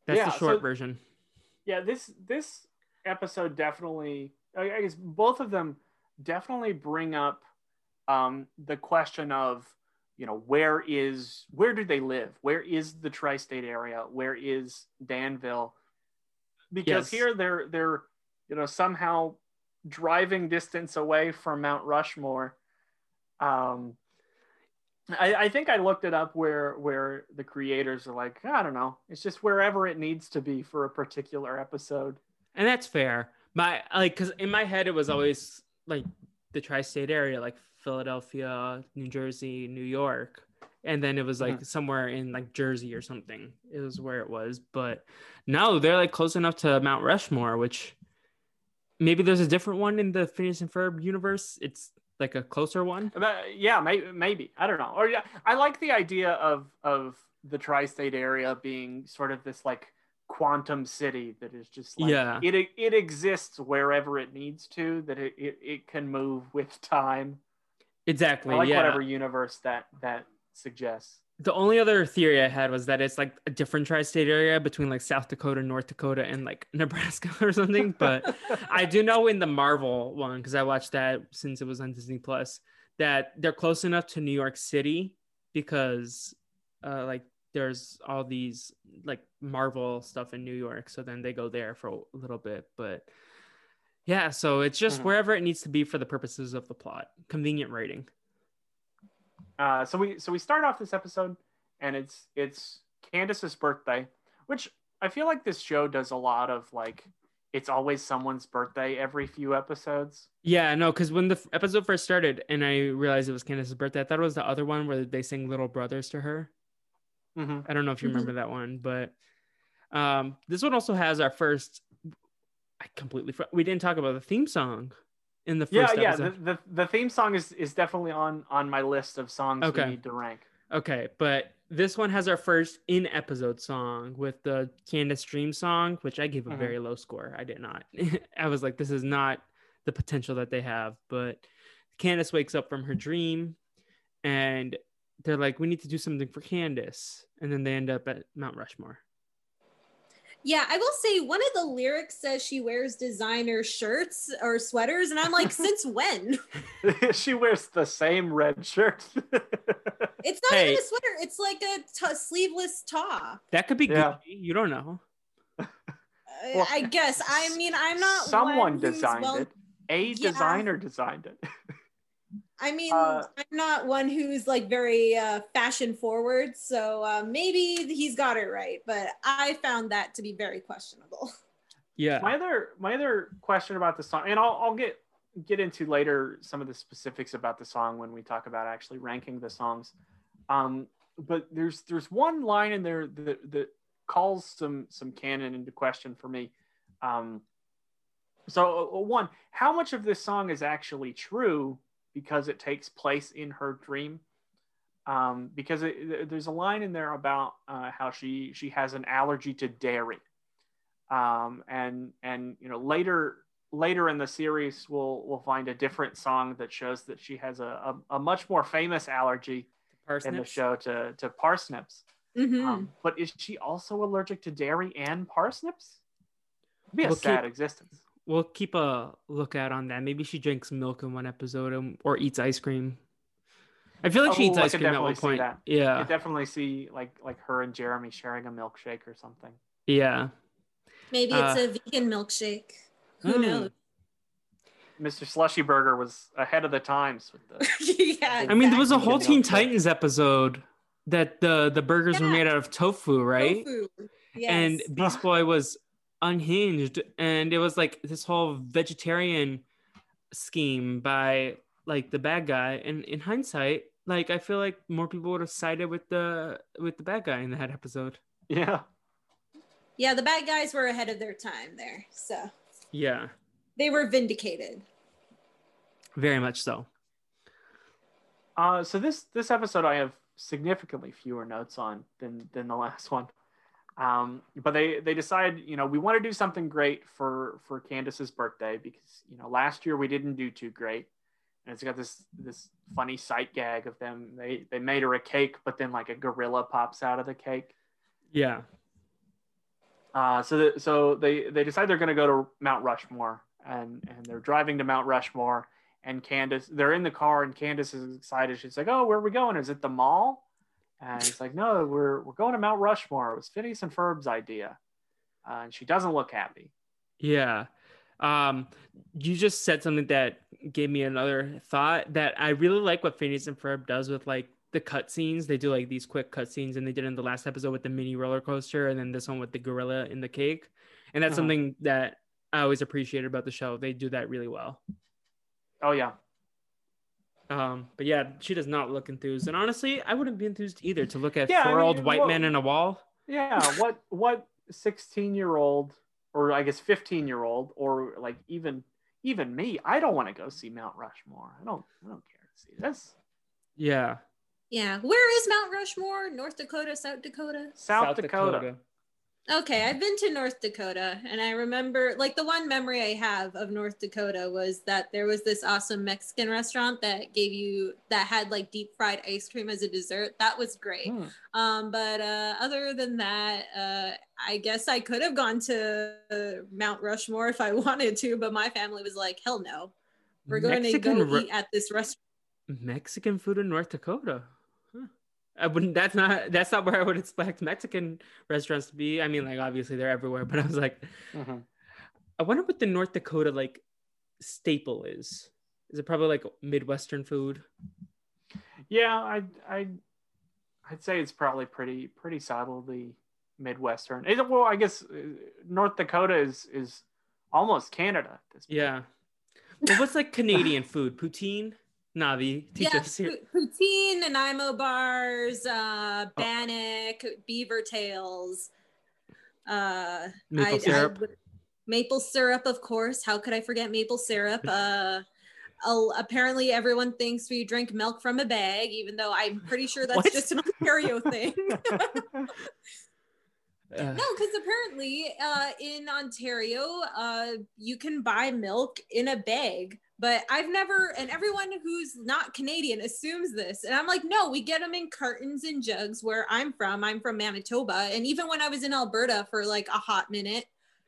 That's Yeah, the short so- version. Yeah, this this episode definitely. I guess both of them definitely bring up um, the question of you know where is where do they live? Where is the tri-state area? Where is Danville? Because Yes. here they're they're you know somehow driving distance away from Mount Rushmore. Um, I, I think I looked it up where where the creators are like I don't know it's just wherever it needs to be for a particular episode. and that's fair. My like, cause in my head it was always like the tri-state area, like Philadelphia, New Jersey, New York, and then it was like mm-hmm. somewhere in like Jersey or something. It was where it was, but no, they're like close enough to Mount Rushmore, which maybe there's a different one in the Phineas and Ferb universe. It's like a closer one. Yeah, maybe, maybe I don't know. Or yeah, I like the idea of of the tri-state area being sort of this like quantum city that is just like Yeah. it it exists wherever it needs to that it, it, it can move with time. Exactly. I like yeah. whatever universe that that suggests. The only other theory I had was that it's like a different tri-state area between like South Dakota, North Dakota, and like Nebraska or something. But I do know in the Marvel one because I watched that since it was on Disney Plus that they're close enough to New York City because uh, like there's all these like Marvel stuff in New York, so then they go there for a little bit. But yeah, so it's just Mhm. wherever it needs to be for the purposes of the plot. Convenient writing. Uh, so we so we start off this episode, and it's it's Candace's birthday, which I feel like this show does a lot of like it's always someone's birthday every few episodes. Yeah, no, because when the f- episode first started and I realized it was Candace's birthday, I thought it was the other one where they sing "Little Brothers" to her. Mm-hmm. I don't know if you Mhm. remember that one, but um, this one also has our first. I completely forgot. We didn't talk about the theme song in the Yeah, first yeah. episode. The, the the theme song is is definitely on on my list of songs Okay. we need to rank. Okay, but this one has our first in episode song with the Candace Dream song, which I gave a Mhm. very low score. I did not. I was like, this is not the potential that they have. But Candace wakes up from her dream and they're like, we need to do something for Candace. And then they end up at Mount Rushmore. Yeah, I will say one of the lyrics says she wears designer shirts or sweaters, and I'm like, since when? she wears the same red shirt. It's not Hey. even a sweater. It's like a t- sleeveless top. That could be Yeah. Gucci. You don't know. Uh, Well, I guess. I mean, I'm not. Someone one designed well- it. A Yeah. designer designed it. I mean, uh, I'm not one who's like very uh, fashion forward, so uh, maybe he's got it right, but I found that to be very questionable. Yeah. My other my other question about the song, and I'll, I'll get get into later some of the specifics about the song when we talk about actually ranking the songs. Um, but there's there's one line in there that, that calls some some canon into question for me. Um, so uh, one, how much of this song is actually true because it takes place in her dream? Um, because it, there's a line in there about uh, how she she has an allergy to dairy, um, and and you know later later in the series we'll we'll find a different song that shows that she has a, a, a much more famous allergy in the show to to parsnips. Mm-hmm. Um, but is she also allergic to dairy and parsnips? It'd be a we'll sad keep, existence. We'll keep a lookout on that. Maybe she drinks milk in one episode or eats ice cream. I feel like oh, she eats ice cream at one point. That. Yeah, you definitely see like like her and Jeremy sharing a milkshake or something. Yeah, maybe it's uh, a vegan milkshake. Who hmm. knows? Mr. Slushy Burger was ahead of the times with the. yeah, exactly. I mean, there was a whole Teen Titans episode that the the burgers yeah. were made out of tofu, right? Tofu. Yes. And Beast Boy was unhinged, and it was like this whole vegetarian scheme by like the bad guy. And in hindsight, like I feel like more people would have sided with the with the bad guy in that episode. Yeah. Yeah, the bad guys were ahead of their time there. So. Yeah. They were vindicated. Very much so. Uh, so this this episode I have significantly fewer notes on than than the last one. Um, but they they decide, you know, we want to do something great for for Candace's birthday because you know last year we didn't do too great, and it's got this this funny sight gag of them. They they made her a cake, but then like a gorilla pops out of the cake. Yeah. Uh, so so they they decide they're going to go to Mount Rushmore, and and they're driving to Mount Rushmore, and Candace they're in the car, and Candace is excited. She's like, "Oh, where are we going? Is it the mall?" And it's like, "No, we're we're going to Mount Rushmore. It was Phineas and Ferb's idea," uh, and she doesn't look happy. Yeah. Um, you just said something that gave me another thought that I really like what Phineas and Ferb does with like the cut scenes. They do like these quick cut scenes, and they did in the last episode with the mini roller coaster, and then this one with the gorilla in the cake. And that's uh-huh. something that I always appreciated about the show. They do that really well. Oh yeah. Um, but yeah, she does not look enthused, and honestly, I wouldn't be enthused either to look at yeah, four I mean, old white well, men in a wall. Yeah, what what sixteen year old, or I guess fifteen year old, or like even even me, I don't want to go see Mount Rushmore. I don't I don't care to see this. Yeah, yeah. Where is Mount Rushmore? North Dakota, South Dakota? South, South Dakota. Dakota. Okay, I've been to North Dakota and I remember like the one memory I have of North Dakota was that there was this awesome Mexican restaurant that gave you that had like deep fried ice cream as a dessert. That was great. Hmm. Um, but uh, other than that, uh, I guess I could have gone to uh, Mount Rushmore if I wanted to, but my family was like, hell no. We're going Mexican to go re- eat at this restaurant. Mexican food in North Dakota. I wouldn't. That's not. That's not where I would expect Mexican restaurants to be. I mean, like obviously they're everywhere, but I was like, mm-hmm. I wonder what the North Dakota like staple is. Is it probably like Midwestern food? Yeah, I I I'd say it's probably pretty pretty solidly Midwestern. It, well, I guess uh, North Dakota is is almost Canada. At this point. Yeah. Well, what's like Canadian food? Poutine. Navi, teach yeah, us here. Poutine, Nanaimo bars, uh, oh. Bannock, beaver tails, uh, maple I, syrup. I, maple syrup, of course. How could I forget maple syrup? Uh, apparently, everyone thinks we drink milk from a bag, even though I'm pretty sure that's just an Ontario thing. Uh, no, because apparently uh, in Ontario, uh, you can buy milk in a bag but I've never, and everyone who's not Canadian assumes this. And I'm like, no, we get them in cartons and jugs where I'm from. I'm from Manitoba. And even when I was in Alberta for like a hot minute,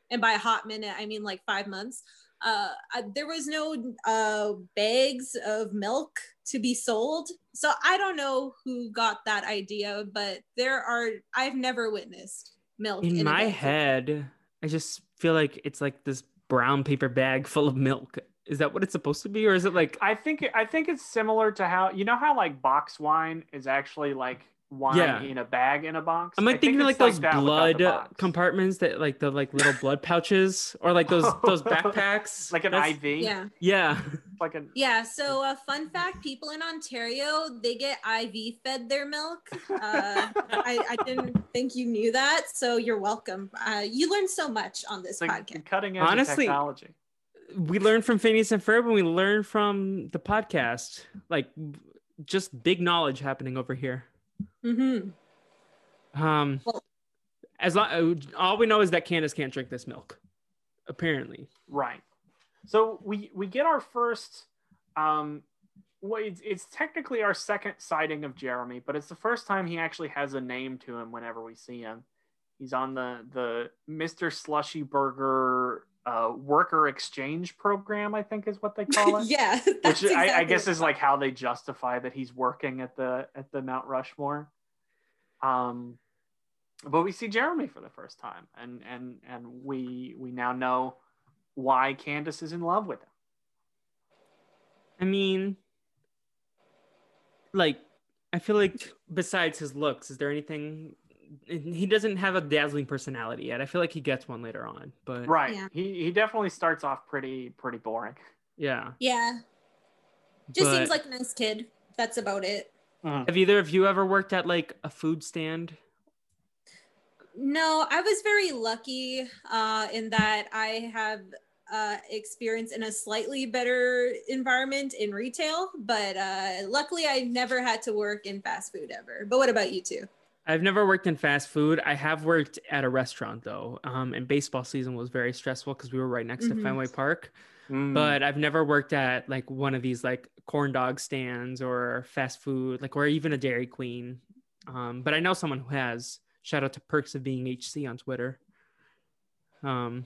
and by a hot minute, I mean like five months, uh, I, there was no uh, bags of milk to be sold. So I don't know who got that idea, but there are, I've never witnessed milk. In, in my head, I just feel like it's like this brown paper bag full of milk Is that what it's supposed to be, or is it like? I think I think it's similar to how you know how like box wine is actually like wine Yeah. in a bag in a box. I'm I like think thinking like those that without blood the compartments that like the like little blood pouches or like those those backpacks. like an That's- IV. Yeah. Yeah. Like a Yeah. So, uh, fun fact people in Ontario, they get IV fed their milk. Uh, I, I didn't think you knew that. So, you're welcome. Uh, you learned so much on this like podcast. cutting edge Honestly- technology. We learn from Phineas and Ferb and we learn from the podcast. Like just big knowledge happening over here. hmm Um Well- as long all we know is that Candace can't drink this milk. Apparently. Right. So we we get our first um well it's, it's technically our second sighting of Jeremy, but it's the first time he actually has a name to him whenever we see him. He's on the the Mr. Slushy Burger uh, worker exchange program, I think is what they call it. yeah. Which that's I, I exactly guess is like how they justify that he's working at the at the Mount Rushmore. Um, but we see Jeremy for the first time, and and and we we now know why Candace is in love with him. I mean like I feel like besides his looks, is there anything he doesn't have a dazzling personality yet. I feel like he gets one later on, but Right. Yeah. He he definitely starts off pretty pretty boring. yeah. Yeah. Just But- seems like a nice kid. That's about it. Have either of you ever worked at like a food stand? No, I was very lucky uh, in that I have uh, experience in a slightly better environment in retail, but uh, luckily I never had to work in fast food ever. But what about you two? I've never worked in fast food. I have worked at a restaurant though, um, and baseball season was very stressful because we were right next Mhm. to Fenway Park. Mm. But I've never worked at like one of these like corn dog stands or fast food, like or even a Dairy Queen. Um, but I know someone who has. Shout out to Perks of Being HC on Twitter. Um,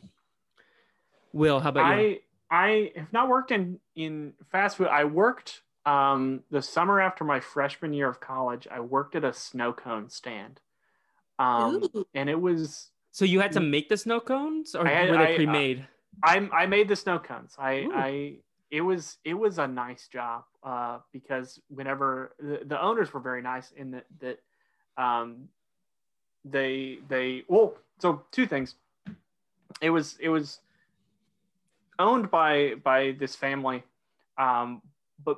Will, how about you? I I have not worked in in fast food. I worked um the summer after my freshman year of college. I worked at a snow cone stand. Um and it was So you had to make the snow cones, or. Had- were they pre-made? I I made the snow cones. I Ooh. I it was it was a nice job uh because whenever the, the owners were very nice in that that um they they well so two things it was it was owned by by this family um but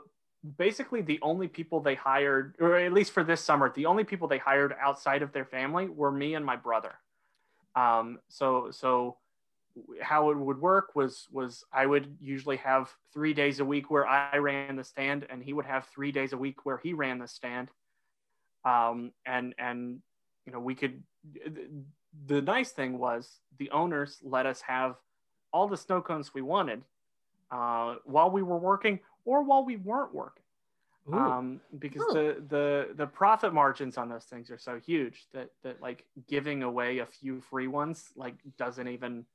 basically the only people they hired or at least for this summer the only people they hired outside of their family were me and my brother um so so how it would work was was I would usually have three days a week where I ran the stand, and he would have three days a week where he ran the stand. Um, and and you know we could. The nice thing was the owners let us have all the snow cones we wanted uh, while we were working or while we weren't working um, because the, the the profit margins on those things are so huge that that like giving away a few free ones like doesn't even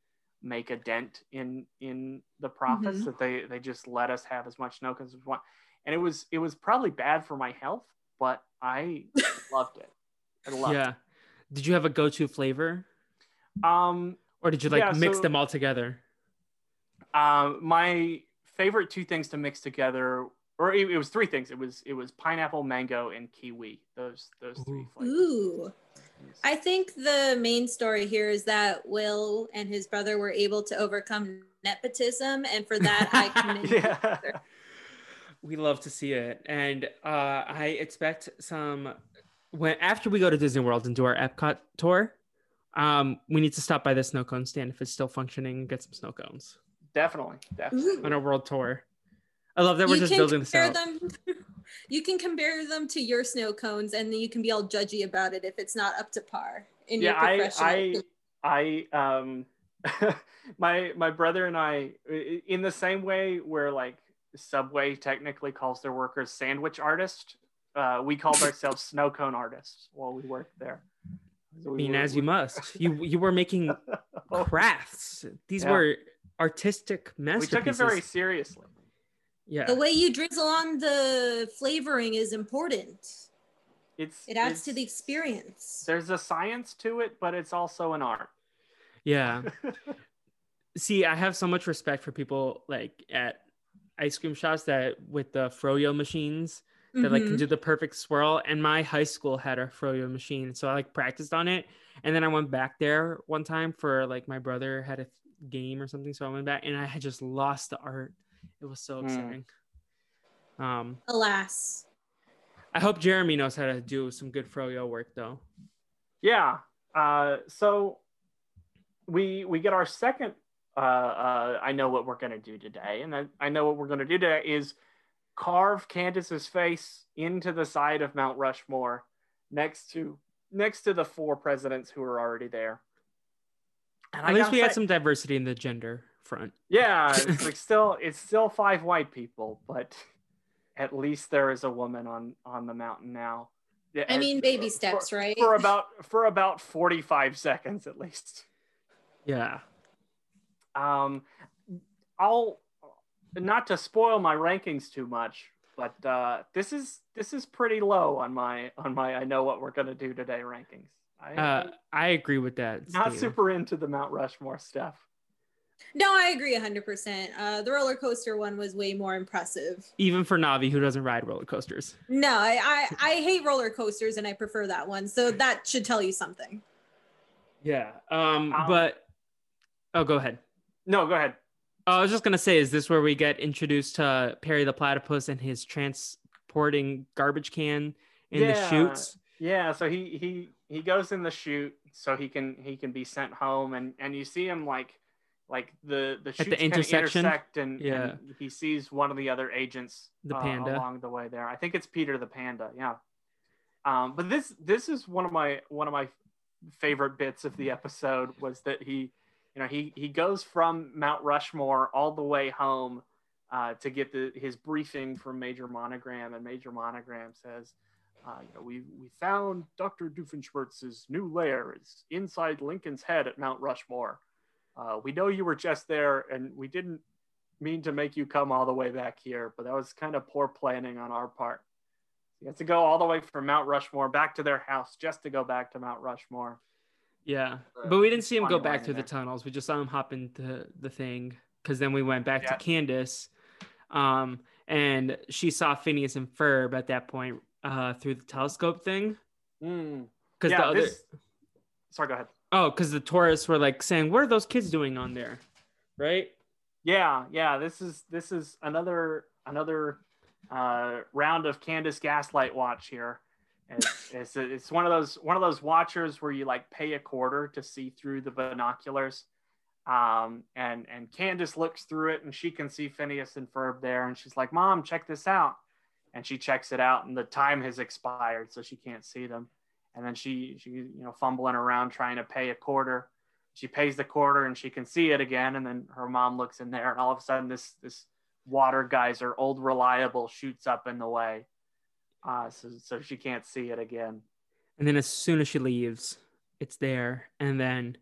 make a dent in in the profits Mhm. that they they just let us have as much snow we want and it was it was probably bad for my health but i loved it i loved yeah. Did you have a go-to flavor, um or did you like Yeah, mix so- them all together? Um, my favorite two things to mix together, or it, it was three things. It was it was pineapple, mango, and kiwi. Those those three flavors. Ooh. I think the main story here is that Will and his brother were able to overcome nepotism, and for that I commend you. yeah. We love to see it, and uh, I expect some when after we go to Disney World and do our Epcot tour. Um, we need to stop by the snow cone stand if it's still functioning. and Get some snow cones Definitely, definitely. On a world tour. I love that we're you just building this compare out. them. you can compare them to your snow cones, and then you can be all judgy about it if it's not up to par in yeah, your I professional. I I um my my brother and I i- in the same way where like Subway technically calls their workers sandwich artists, uh, we called ourselves snow cone artists while we worked there. So I mean, were- as you must. You you were making Oh, crafts. These Yeah. were artistic we masterpieces. took it very seriously. yeah. the way you drizzle on the flavoring is important. It's It adds to the experience. There's a science to it, but it's also an art. Yeah. See, I have so much respect for people like at ice cream shops that with the froyo machines that like can Mhm. do the perfect swirl. And my high school had a froyo machine, so I like practiced on it. And then I went back there one time for like my brother had a game or something, so I went back and I had just lost the art. It was so Hmm. upsetting. Um, Alas. I hope Jeremy knows how to do some good froyo work though. Yeah. Uh, so we we get our second. Uh, uh, I know what we're gonna do today, and I, I know what we're gonna do today is carve Candace's face into the side of Mount Rushmore, next to next to the four presidents who are already there. And At least gotta we had some diversity in the gender front. Yeah, it's like still it's still five white people, but at least there is a woman on on the mountain now. Yeah, I mean, baby for- steps, right? for about for about 45 seconds at least Yeah. um i'll not to spoil my rankings too much but uh this is this is pretty low on my on my i know what we're gonna do today rankings I, Uh, I agree with that. not Steve. super into the mount rushmore stuff no, I agree 100%. Uh, the roller coaster one was way more impressive. Even for Navi, who doesn't ride roller coasters. No, I, I, I hate roller coasters and I prefer that one. So that should tell you something. Yeah. Um, Um, but oh, go ahead. no go ahead Oh, I was just gonna say, is this where we get introduced to Perry the platypus and his transporting garbage can in the Yeah. chutes? Yeah so he he he goes in the chute so he can he can be sent home and and you see him like like the the chutes the intersection? intersect and, Yeah. and he sees one of the other agents The uh, panda. along the way there i think it's peter the panda yeah um but this this is one of my one of my favorite bits of the episode was that he you know he he goes from mount rushmore all the way home uh, to get the his briefing from major monogram and major monogram says uh, you know, we, we found Dr. Doofenshmirtz's new lair is inside Lincoln's head at Mount Rushmore. Uh, we know you were just there, and we didn't mean to make you come all the way back here, but that was kind of poor planning on our part. You have to go all the way from Mount Rushmore back to their house just to go back to Mount Rushmore. Yeah, Uh, but we didn't see him go back through the there. tunnels. We just saw him hop into the thing because then we went back Yeah. to Candace, um, and she saw Phineas and Ferb at that point uh, through the telescope thing. Mm. Because Yeah, the other this... Sorry, go ahead. oh, because the tourists were like saying, "What are those kids doing on there?" Right? Yeah, yeah. This is this is another another uh, round of Candace Gaslight watch here. It's, it's it's one of those one of those watchers where you like pay a quarter to see through the binoculars, um, and and Candace looks through it and she can see Phineas and Ferb there, and she's like, "Mom, check this out," and she checks it out, and the time has expired, so she can't see them, and then she she you know fumbling around trying to pay a quarter. She pays the quarter and she can see it again and then her mom looks in there and all of a sudden this this water geyser old reliable shoots up in the way. Uh, so, so she can't see it again. And then as soon as she leaves, it's there, and then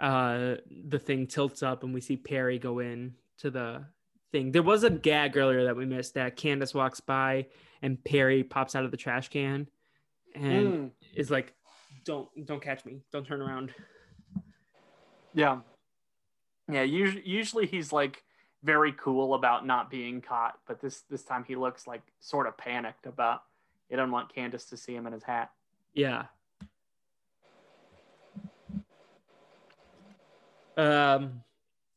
uh, the thing tilts up, and we see Perry go in to the thing. There was a gag earlier that we missed that Candace walks by, and Perry pops out of the trash can, and Mm, is like, "Don't, don't catch me! Don't turn around." yeah yeah usually, usually he's like very cool about not being caught but this this time he looks like sort of panicked about he doesn't want candace to see him in his hat Yeah. Um,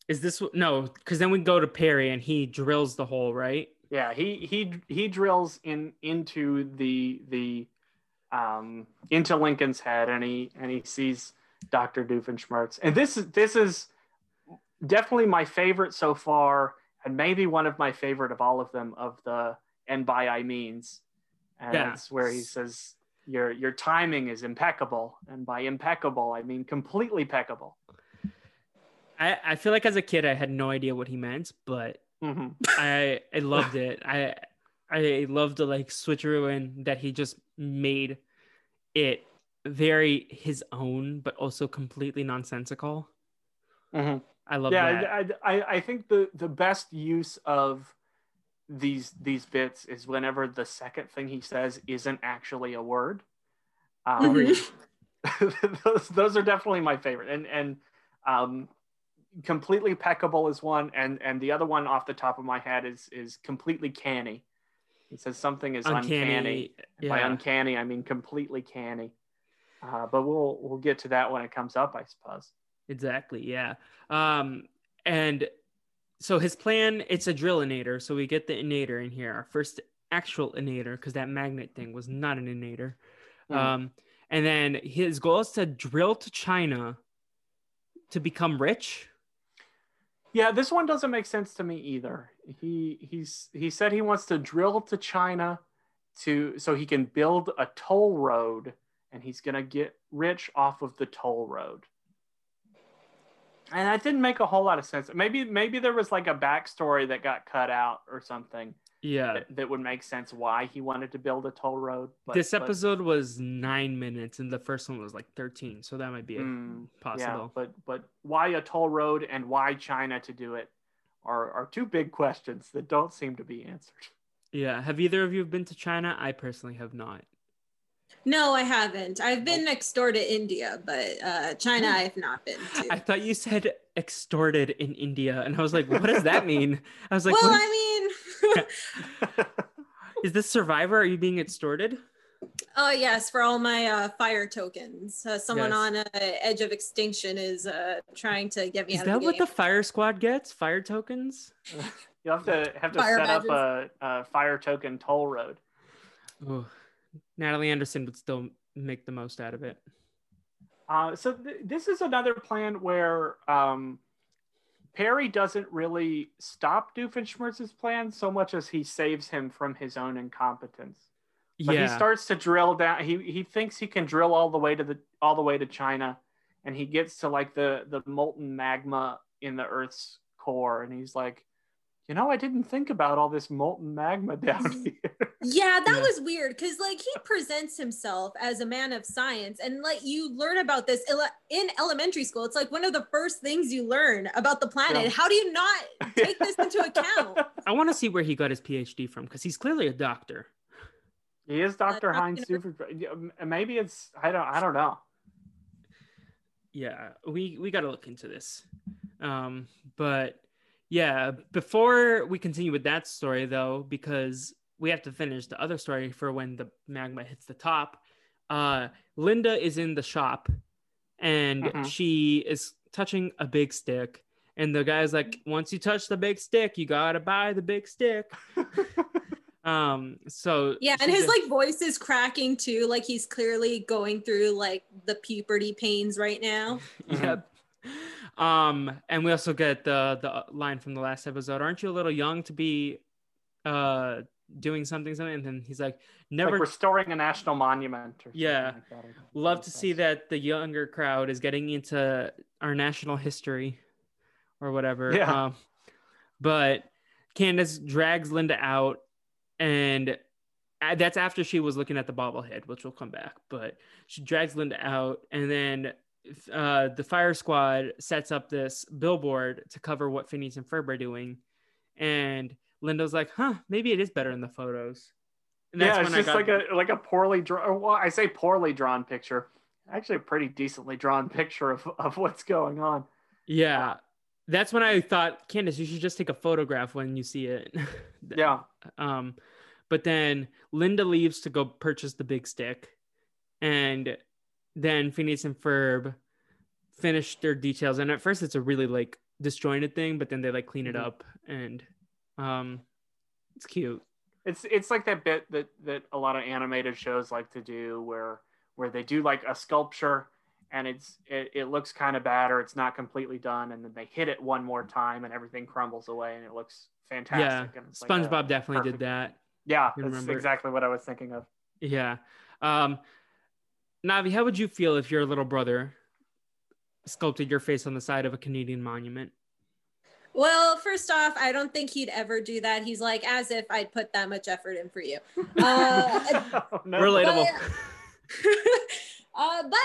is this no? Because then we go to Perry, and he drills the hole, right? Yeah, he he he drills in into the the um into Lincoln's head and he and he sees Dr. Doofenshmirtz. And this is this is definitely my favorite so far and maybe one of my favorite of all of them of the and by I means. And Yeah. that's where he says your your timing is impeccable and by impeccable I mean completely impeccable. I I feel like as a kid I had no idea what he meant, but Mhm. I I loved it. I I loved the like switcheroo and that he just made it very his own, but also completely nonsensical. Mhm. I love yeah, that. I, I, I think the, the best use of these these bits is whenever the second thing he says isn't actually a word. Um, those those are definitely my favorite, and and um, completely peccable is one, and and the other one off the top of my head is is completely canny. It says something is uncanny. uncanny. Yeah. By uncanny, I mean completely canny. Uh, but we'll we'll get to that when it comes up, I suppose. Exactly. Yeah. Um, and so his plan it's a drill drillinator. So we get the inator in here, our first actual inator, because that magnet thing was not an inator. Mm. Um, and then his goal is to drill to China to become rich. Yeah, this one doesn't make sense to me either. He he's he said he wants to drill to China to so he can build a toll road and he's going to get rich off of the toll road. And that didn't make a whole lot of sense. Maybe maybe there was like a backstory that got cut out or something. Yeah, that, that would make sense why he wanted to build a toll road. But, this episode but, was nine minutes, and the first one was like thirteen, so that might be mm, possible. Yeah, but but why a toll road and why China to do it are are two big questions that don't seem to be answered. Yeah, have either of you been to China? I personally have not. No, I haven't. I've been next door to India, but uh, China I have not been to. I thought you said extorted in India, and I was like, what does that mean? I was like, well, I mean, is this Survivor? Are you being extorted? Oh yes, for all my uh, fire tokens. Uh, someone yes. on uh, edge of extinction is uh, trying to get me. Is that the what the fire squad gets? Fire tokens? you have to have to fire set badges. up a, a, fire token toll road. Oh, Natalie Anderson would still make the most out of it. Uh, so th- this is another plan where um, Perry doesn't really stop Doofenshmirtz's plan so much as he saves him from his own incompetence. But yeah. he starts to drill down. He he thinks he can drill all the way to the all the way to China, and he gets to like the the molten magma in the Earth's core, and he's like, you know, I didn't think about all this molten magma down here. yeah, that yeah. was weird because, like, he presents himself as a man of science, and like you learn about this in elementary school. It's like one of the first things you learn about the planet. Yeah. How do you not take this into account? I want to see where he got his PhD from because he's clearly a doctor. He is Doctor uh, Heinz Super. Maybe it's I don't I don't know. Yeah, we we got to look into this, um, but yeah, before we continue with that story though, because we have to finish the other story for when the magma hits the top. Uh, Linda is in the shop and mm-hmm. she is touching a big stick. And the guy's like, once you touch the big stick, you gotta buy the big stick. um, so yeah, and his just... like voice is cracking too, like he's clearly going through like the puberty pains right now. yep. Um, and we also get the the line from the last episode. Aren't you a little young to be uh doing something something? And then he's like, never like restoring a national monument. yeah, like love to see that the younger crowd is getting into our national history or whatever. Yeah. Um, but Candace drags Linda out, and that's after she was looking at the bobblehead, which will come back. But she drags Linda out, and then uh, the fire squad sets up this billboard to cover what Phineas and Ferb are doing, and Linda's like, "Huh, maybe it is better in the photos." And yeah, it's just like a like a poorly drawn. Well, I say poorly drawn picture. Actually, a pretty decently drawn picture of of what's going on. Yeah, that's when I thought, Candace, you should just take a photograph when you see it. yeah. Um, but then Linda leaves to go purchase the big stick, and then Phineas and Ferb finish their details. And at first, it's a really like disjointed thing, but then they like clean it mm-hmm. up, and um, it's cute. It's it's like that bit that that a lot of animated shows like to do, where where they do like a sculpture and it's it, it looks kind of bad or it's not completely done and then they hit it one more time and everything crumbles away and it looks fantastic yeah spongebob like definitely perfect... did that yeah that's exactly what i was thinking of yeah um Navi, how would you feel if your little brother sculpted your face on the side of a Canadian monument? Well, first off, I don't think he'd ever do that. He's like, as if I'd put that much effort in for you. Uh, no. Relatable. Uh, but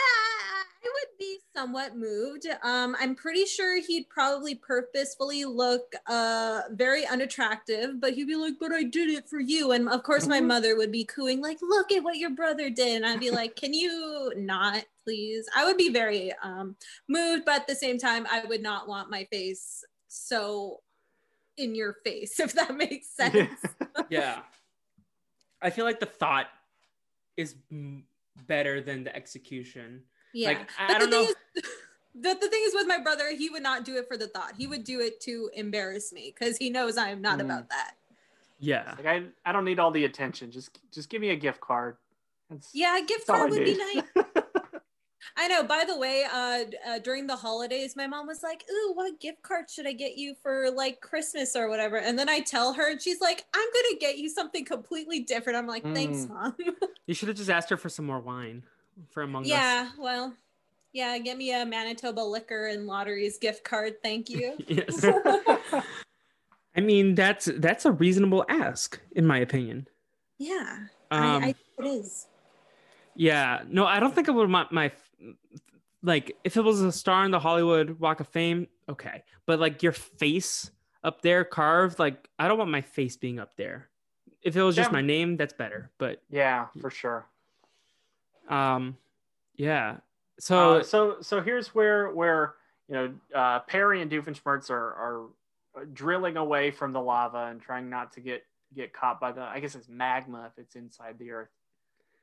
I would be somewhat moved. Um, I'm pretty sure he'd probably purposefully look uh very unattractive, but he'd be like, "But I did it for you." And of course, my Mhm. mother would be cooing, like, "Look at what your brother did," and I'd be like, "Can you not, please?" I would be very um moved, but at the same time, I would not want my face so in your face, if that makes sense. yeah. I feel like the thought is m- better than the execution. Yeah. Like, I- but I the don't thing know. is the, the thing is with my brother, he would not do it for the thought. He would do it to embarrass me because he knows I am not Mm. about that. Yeah. like I, I don't need all the attention. Just just give me a gift card. That's, Yeah, a gift card I would be nice. I know. By the way, uh, uh, during the holidays, my mom was like, "Ooh, what gift card should I get you for like Christmas or whatever?" And then I tell her, and she's like, "I'm gonna get you something completely different." I'm like, "Thanks, Mm. mom." You should have just asked her for some more wine for Among Us. yeah, well, yeah, give me a Manitoba liquor and lotteries gift card. Thank you. yes. I mean, that's that's a reasonable ask, in my opinion. yeah, Um, I, I it is. Yeah, no, I don't think I would want my like if it was a star in the Hollywood Walk of Fame, okay, but like your face up there carved, like I don't want my face being up there. If it was just my name, that's better. But yeah, for sure. Um, yeah. So Uh, so so here's where where you know uh, Perry and Doofenshmirtz are are drilling away from the lava and trying not to get get caught by the I guess it's magma if it's inside the earth.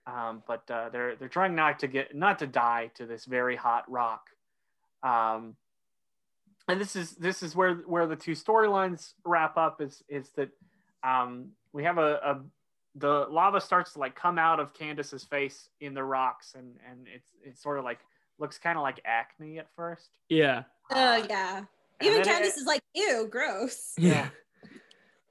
Um, but uh, they're they're trying not to get not to die to this very hot rock. Um, and this is this is where where the two storylines wrap up is is that um, we have a, a the lava starts to like come out of Candace's face in the rocks and and it's it's sort of like looks kind of like acne at first. yeah, Uh, yeah. Even Candace is like, "Ew, gross." yeah,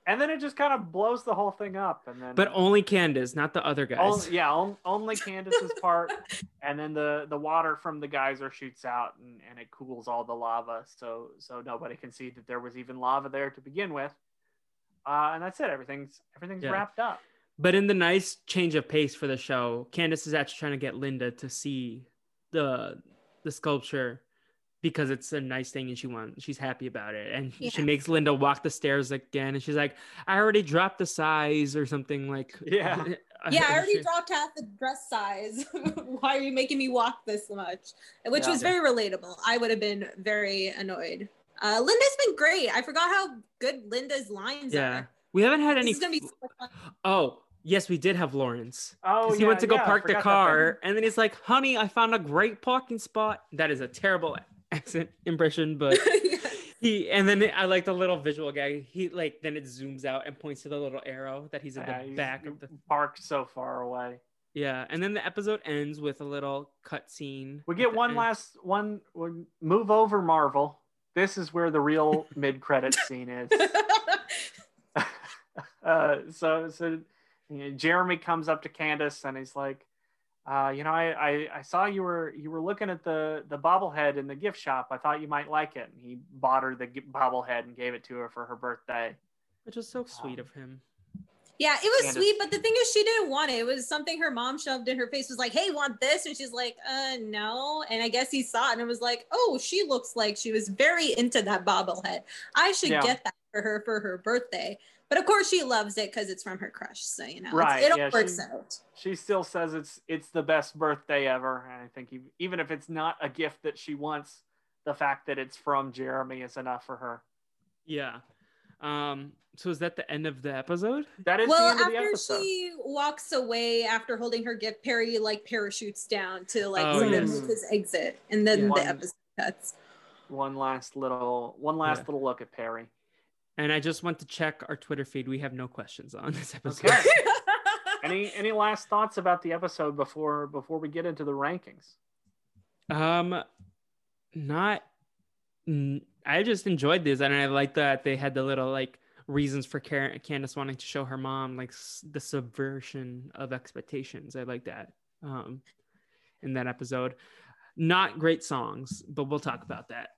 and then it just kind of blows the whole thing up and then but only Candace, not the other guys. on- yeah on, only Candace's part and then the the water from the geyser shoots out and, and it cools all the lava so so nobody can see that there was even lava there to begin with. Uh, and that's it. Everything's everything's Yeah. wrapped up. But in the nice change of pace for the show, Candace is actually trying to get Linda to see the the sculpture because it's a nice thing and she wants she's happy about it. And she makes Linda walk the stairs again and she's like, I already dropped the size or something like Yeah. Yeah, I already dropped half the dress size. Why are you making me walk this much? Which Yeah. was very relatable. I would have been very annoyed. Uh, Linda's been great. I forgot how good Linda's lines Yeah. are. We haven't had This any is gonna be so fun. Oh, yes, we did have Lawrence. Oh, Because he yeah, went to go yeah, park the car, and then he's like, "Honey, I found a great parking spot." That is a terrible accent impression, but he. And then I like the little visual guy. He like then it zooms out and points to the little arrow that he's in Yeah, the he's back of the. parked so far away. Yeah, and then the episode ends with a little cut scene. We get one end. last one. one- Move over, Marvel. This is where the real mid credit scene is. uh, so, so you know, Jeremy comes up to Candace and he's like, uh, "You know, I, I, I saw you were you were looking at the the bobblehead in the gift shop. I thought you might like it." And he bought her the bobblehead and gave it to her for her birthday. which was so sweet of him. yeah, it was Candace. sweet, but the thing is, she didn't want it. It was something her mom shoved in her face. Was like, "Hey, want this?" And she's like, "Uh, no." And I guess he saw it and it was like, "Oh, she looks like she was very into that bobblehead. I should Yeah. get that for her for her birthday." But of course, she loves it because it's from her crush. So you know, Right, it all yeah, works she- out. She still says it's it's the best birthday ever, and I think even if it's not a gift that she wants, the fact that it's from Jeremy is enough for her. Yeah. Um. So is that the end of the episode? That is well, the end of the after episode. she walks away after holding her gift, Perry like parachutes down to like Oh, sort yes. of his exit, and then Yeah. the One- episode cuts. One last little one last Yeah. little look at Perry. And I just want to check our Twitter feed. We have no questions on this episode. Okay. any any last thoughts about the episode before before we get into the rankings? Um, not. n- I just enjoyed this, and I like that they had the little like reasons for Karen, Candace wanting to show her mom like s- the subversion of expectations. I like that. Um, in that episode, not great songs, but we'll talk about that.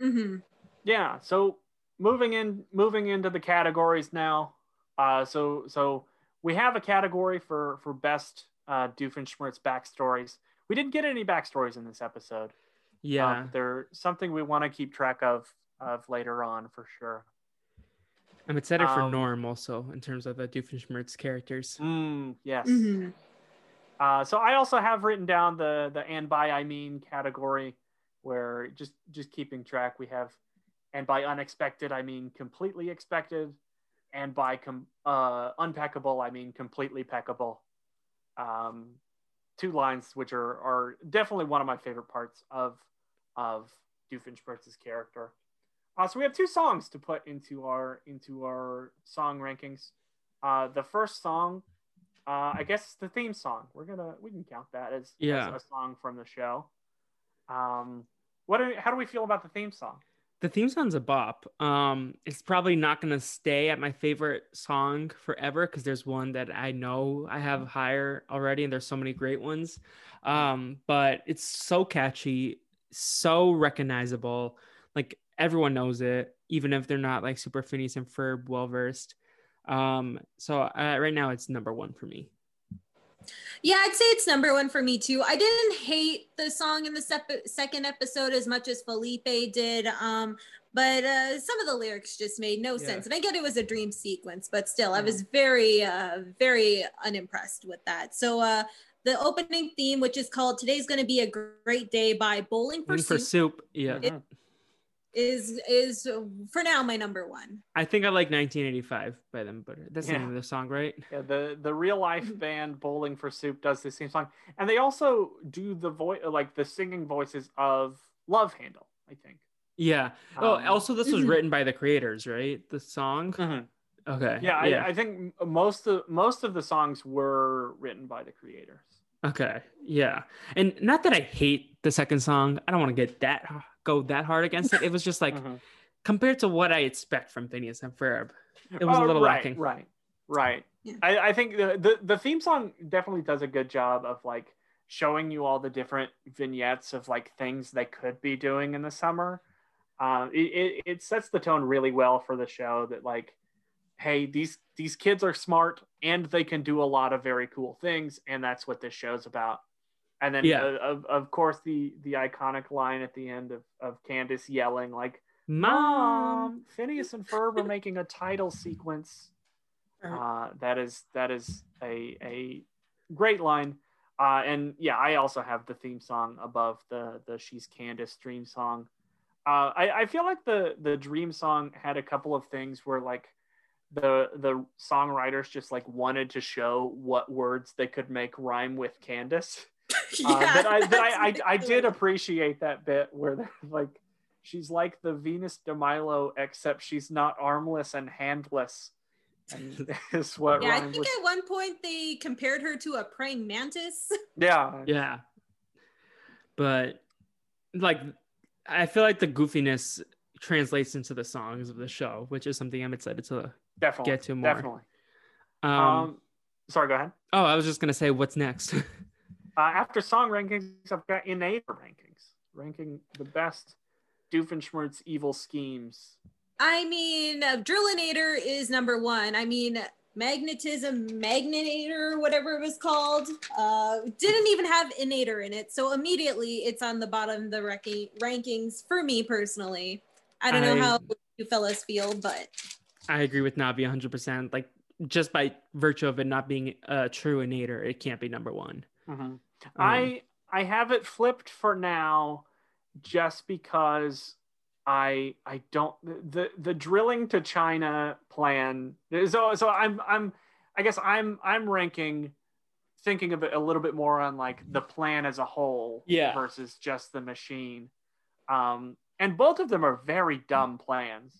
hmm Yeah. So moving in moving into the categories now. Uh, so so we have a category for for best uh, Doofenshmirtz backstories. we didn't get any backstories in this episode. Yeah, um, they're something we want to keep track of of later on for sure. I'm excited um, for Norm also in terms of the Doofenshmirtz characters. Mm, yes. Mm-hmm. Uh, so I also have written down the the and by I mean category, where just just keeping track. We have, and by unexpected I mean completely expected, and by com- uh, unpeckable I mean completely peckable. Um, two lines which are are definitely one of my favorite parts of of Doofenshmirtz's character. Uh, so we have two songs to put into our into our song rankings. Uh, the first song uh, I guess the theme song. We're gonna we can count that as, yeah. as a song from the show. Um, what? how do we feel about the theme song? The theme song's a bop. Um, it's probably not gonna stay at my favorite song forever because there's one that I know I have higher already, and there's so many great ones. Um, but it's so catchy, so recognizable. Like everyone knows it, even if they're not like super Phineas and Ferb well versed. Um, so uh, right now it's number one for me. Yeah, I'd say it's number one for me too. I didn't hate the song in the sep- second episode as much as Felipe did. Um, but uh, some of the lyrics just made no yeah. sense. And I get it was a dream sequence, but still, I was very, uh, very unimpressed with that. So, uh, the opening theme, which is called "Today's Going to Be a Great Day" by Bowling for, Bowling Soup. for Soup. Yeah. It, is is for now my number one. I think I like 1985 by them, but that's yeah. the name of the song, right? Yeah, the the real life band Bowling for Soup does the same song, and they also do the voice like the singing voices of Love Händel. I think. Yeah. Oh, um, also this was written by the creators, right? The song. Mm-hmm. Okay. Yeah, yeah. I, I think most of most of the songs were written by the creators. Okay. Yeah. And not that I hate the second song. I don't want to get that go that hard against it. It was just like mm-hmm. compared to what I expect from Phineas and Ferb, it was oh, a little right, lacking. Right. Right. Yeah. I, I think the, the the theme song definitely does a good job of like showing you all the different vignettes of like things they could be doing in the summer. Uh, it, it, it sets the tone really well for the show that like hey these these kids are smart and they can do a lot of very cool things and that's what this show's about and then yeah. uh, of, of course the the iconic line at the end of, of candace yelling like mom. Phineas and ferb are making a title sequence. Uh, that is that is a a great line. Uh, and yeah i also have the theme song above the the she's candace dream song. Uh, I, I feel like the the dream song had a couple of things where like the the songwriters just like wanted to show what words they could make rhyme with Candace. yeah, uh, that I that I, I, I did appreciate that bit where like she's like the Venus de Milo except she's not armless and handless. And is what Yeah, I think with... at one point they compared her to a praying mantis. Yeah. Yeah. But like I feel like the goofiness translates into the songs of the show, which is something I'm excited to definitely get to more. Definitely. Um, um sorry, go ahead. Oh, I was just gonna say, what's next? Uh, after song rankings, I've got innate rankings, ranking the best Doofenshmirtz evil schemes. I mean, uh, Drillinator is number one. I mean, magnetism magnetator whatever it was called uh didn't even have inator in it so immediately it's on the bottom of the ranking rankings for me personally i don't I, know how you fellas feel but I agree with Navi 100%. Like, just by virtue of it not being a true inator, it can't be number one. Mm-hmm. Um, I I have it flipped for now, just because I I don't the the drilling to China plan. So so I'm I'm I guess I'm I'm ranking thinking of it a little bit more on like the plan as a whole yeah. versus just the machine. Um, and both of them are very dumb plans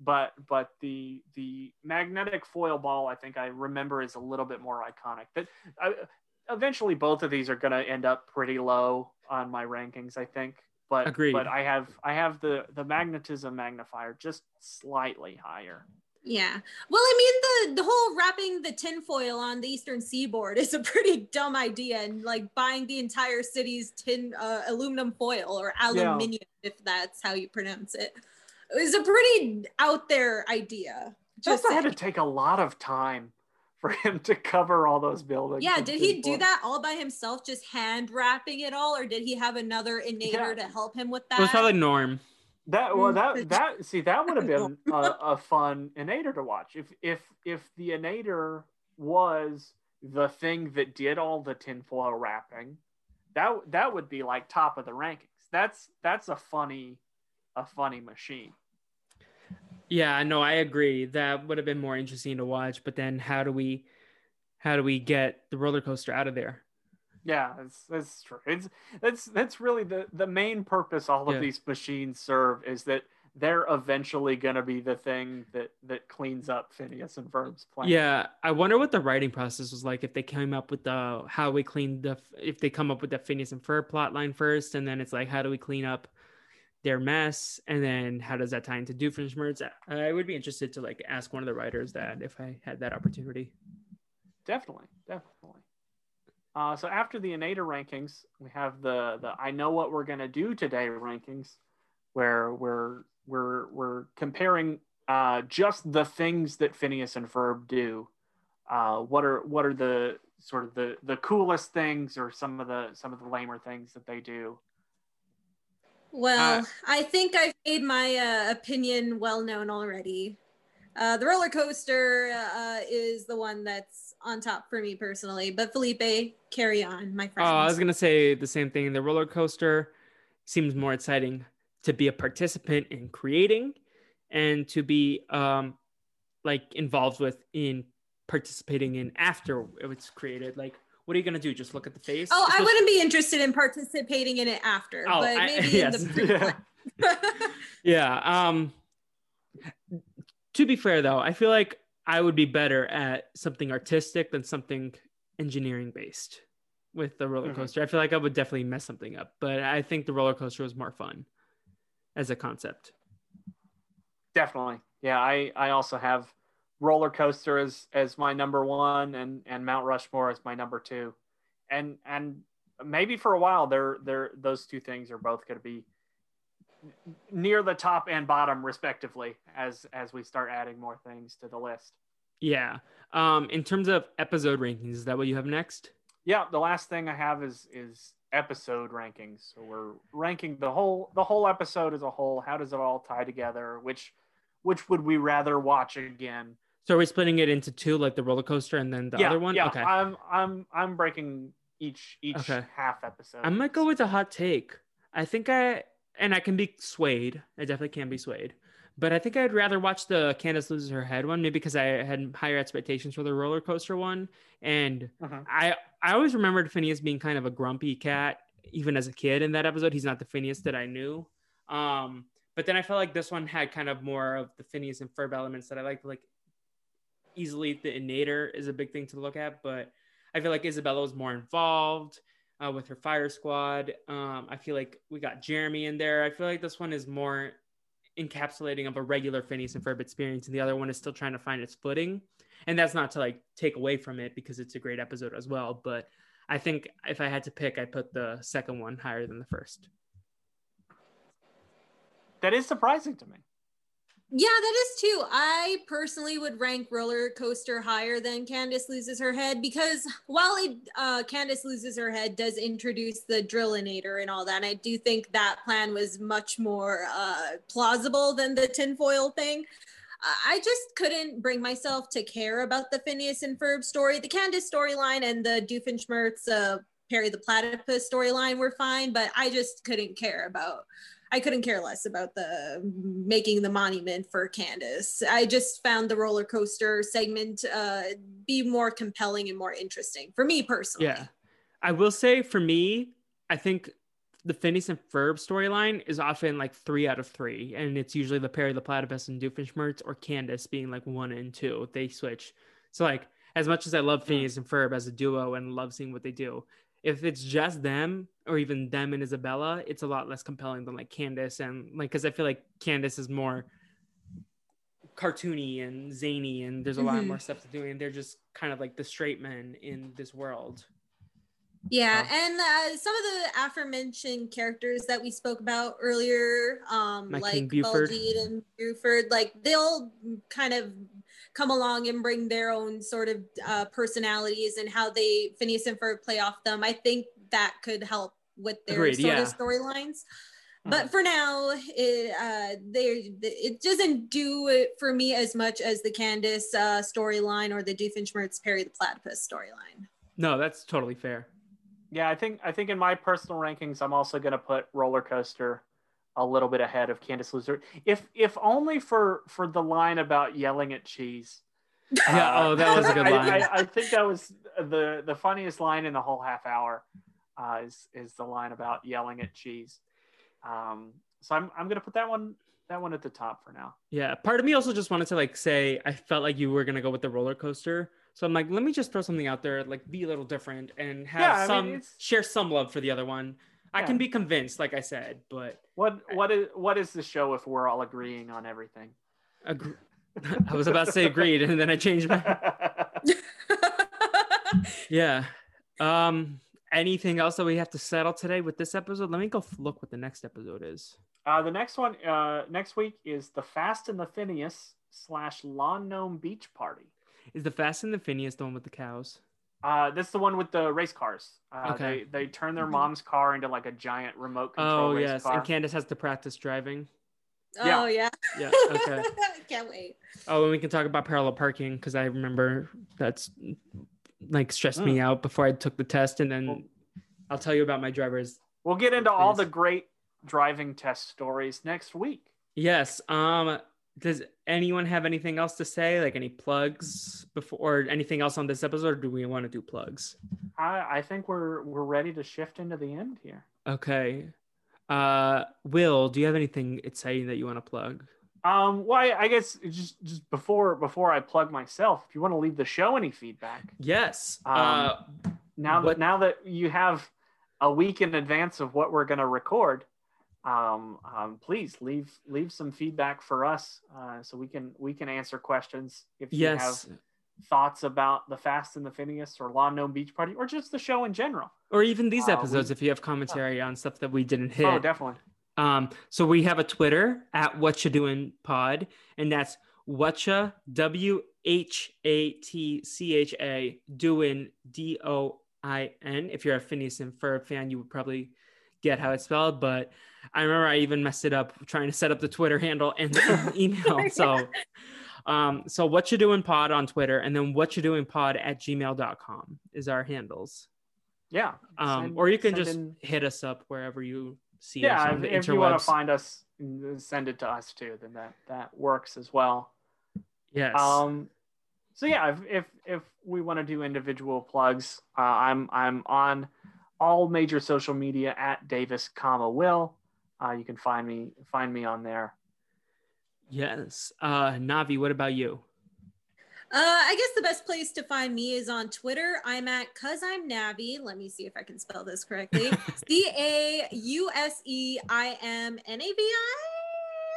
but but the the magnetic foil ball I think I remember is a little bit more iconic. That uh, eventually both of these are going to end up pretty low on my rankings. I think, but Agreed. but I have I have the the magnetism magnifier just slightly higher. Yeah. Well, I mean, the the whole wrapping the tinfoil on the eastern seaboard is a pretty dumb idea, and like buying the entire city's tin uh, aluminum foil or aluminium, yeah. if that's how you pronounce it it was a pretty out there idea. Just had to take a lot of time for him to cover all those buildings. Yeah, did he do that all by himself, just hand wrapping it all, or did he have another inator yeah. to help him with that? It was probably Norm. That well, hmm. that that see that would have been a, a fun inator to watch if if if the inator was the thing that did all the tinfoil wrapping. That that would be like top of the rankings. That's that's a funny a funny machine. Yeah, no, I agree. That would have been more interesting to watch. But then, how do we, how do we get the roller coaster out of there? Yeah, that's that's true. It's that's that's really the the main purpose all of yeah. these machines serve is that they're eventually going to be the thing that that cleans up Phineas and Ferb's plan. Yeah, I wonder what the writing process was like if they came up with the how we clean the if they come up with the Phineas and Ferb plot line first, and then it's like how do we clean up their mess, and then how does that tie into Doofenshmirtz? I would be interested to like ask one of the writers that if I had that opportunity. Definitely, definitely. Uh, so after the Inator rankings, we have the the I know what we're gonna do today rankings, where we're we're we're comparing uh, just the things that Phineas and Ferb do. Uh, what are what are the sort of the the coolest things or some of the some of the lamer things that they do? Well, uh, I think I've made my uh, opinion well known already. Uh, the roller coaster uh, is the one that's on top for me personally. But Felipe, carry on, my friend. Oh, I was gonna say the same thing. The roller coaster seems more exciting to be a participant in creating, and to be um, like involved with in participating in after it's created. Like, what are you gonna do? Just look at the face? Oh, I wouldn't be interested in participating in it after, oh, but maybe I, yes. in the yeah. yeah. Um to be fair though, I feel like I would be better at something artistic than something engineering based with the roller mm-hmm. coaster. Mm-hmm. I feel like I would definitely mess something up, but I think the roller coaster was more fun as a concept. Definitely. Yeah, I I also have roller coaster as as my number 1 and and Mount Rushmore as my number 2. And and maybe for a while they're they're those two things are both going to be near the top and bottom respectively as as we start adding more things to the list. Yeah. Um in terms of episode rankings is that what you have next? Yeah the last thing i have is is episode rankings. So we're ranking the whole the whole episode as a whole. How does it all tie together? Which which would we rather watch again so are we splitting it into two like the roller coaster and then the yeah, other one yeah okay i'm i'm i'm breaking each each okay. half episode i might go with a hot take i think i and I can be swayed. I definitely can be swayed. But I think I'd rather watch the Candace loses her head one, maybe because I had higher expectations for the roller coaster one. And uh-huh. I I always remembered Phineas being kind of a grumpy cat, even as a kid in that episode. He's not the Phineas that I knew. Um, but then I felt like this one had kind of more of the Phineas and Ferb elements that I liked. Like easily the Inator is a big thing to look at, but I feel like Isabella was more involved uh, with her fire squad. Um, I feel like we got Jeremy in there. I feel like this one is more encapsulating of a regular Phineas and Ferb experience, and the other one is still trying to find its footing. And that's not to like take away from it because it's a great episode as well. But I think if I had to pick, I'd put the second one higher than the first. That is surprising to me. Yeah, that is too. I personally would rank Roller Coaster higher than Candace Loses Her Head because while it, uh, Candace Loses Her Head does introduce the Drillinator and all that, and I do think that plan was much more uh, plausible than the tinfoil thing. I just couldn't bring myself to care about the Phineas and Ferb story. The Candace storyline and the Doofenshmirtz, uh, Perry the Platypus storyline were fine, but I just couldn't care about I couldn't care less about the making the monument for Candace. I just found the roller coaster segment uh, be more compelling and more interesting for me personally. Yeah, I will say for me, I think the Phineas and Ferb storyline is often like three out of three, and it's usually the Perry the Platypus and Doofenshmirtz or Candace being like one and two. They switch. So like as much as I love Phineas and Ferb as a duo and love seeing what they do, if it's just them or even them and Isabella, it's a lot less compelling than like Candace and like because I feel like Candace is more cartoony and zany and there's a mm-hmm. lot more stuff to do and they're just kind of like the straight men in this world. Yeah, and uh, some of the aforementioned characters that we spoke about earlier, um, like Baljeet and Buford, like they'll kind of come along and bring their own sort of uh, personalities and how they Phineas and Ferb play off them. I think that could help with their Agreed, sort yeah. of storylines. Hmm. But for now, it uh, they it doesn't do it for me as much as the Candace uh, storyline or the Doofenshmirtz Perry the Platypus storyline. No, that's totally fair. Yeah, I think I think in my personal rankings, I'm also going to put Roller Coaster a little bit ahead of Candace Loser. If if only for for the line about yelling at cheese. Yeah, Uh, oh, that was a good I- line. I, I think that was the the funniest line in the whole half hour. Uh, is is the line about yelling at cheese. Um, so I'm I'm gonna put that one that one at the top for now. Yeah, part of me also just wanted to like say I felt like you were gonna go with the roller coaster, so I'm like, let me just throw something out there, like be a little different and have Yeah, I mean, some share some love for the other one. I can be convinced, like I said, but What what is what is the show if we're all agreeing on everything? agree- I was about to say agreed, and then I changed my. Yeah. Um. Anything else that we have to settle today with this episode? Let me go look what the next episode is. Uh, the next one, uh, next week is the Fast and the Phineas slash Lawn Gnome Beach Party. Is the Fast and the Phineas the one with the cows? Uh, this is the one with the race cars. Uh, Okay. They they turn their Mhm. mom's car into like a giant remote control Oh race yes, car. and Candace has to practice driving. Yeah. Oh yeah. Yeah. Okay. Can't wait. Oh, and we can talk about parallel parking because I remember that's like stressed me Mm. out before I took the test, and then I'll tell you about my drivers. we'll get into all the great driving test stories next week. Yes. Um. Does anyone have anything else to say? Like any plugs before, or anything else on this episode? Or do we want to do plugs? I, I think we're we're ready to shift into the end here. Okay. Uh, Will, do you have anything exciting that you want to plug? Um, well, I, I guess just just before before I plug myself, if you want to leave the show any feedback, Yes. Um, uh, now What- that now that you have a week in advance of what we're going to record um, um, please leave leave some feedback for us uh, so we can we can answer questions if you yes. have thoughts about the fast and the phineas or lawn gnome beach party or just the show in general Or even these uh, episodes, we- if you have commentary on stuff that we didn't hit. oh definitely Um, so we have a Twitter at Whatcha Doing Pod, and that's Whatcha W H A T C H A doing D O I N. If you're a Phineas and Ferb fan, you would probably get how it's spelled. But I remember I even messed it up trying to set up the Twitter handle and the email. So, um, so Whatcha Doing Pod on Twitter, and then Whatcha Doing Pod at gmail.com is our handles. yeah Um, Send- or you can just in- hit us up wherever you see yeah if, if you want to find us send it to us too then that that works as well Yes. Um, so yeah, if if, if we want to do individual plugs, uh, I'm I'm on all major social media at Davis, comma Will. Uh, you can find me find me on there. yes. Uh, Navi, what about you? Uh, I guess the best place to find me is on Twitter. I'm at cuz I'm Navi. Let me see if I can spell this correctly. C A U S E I M N A V I.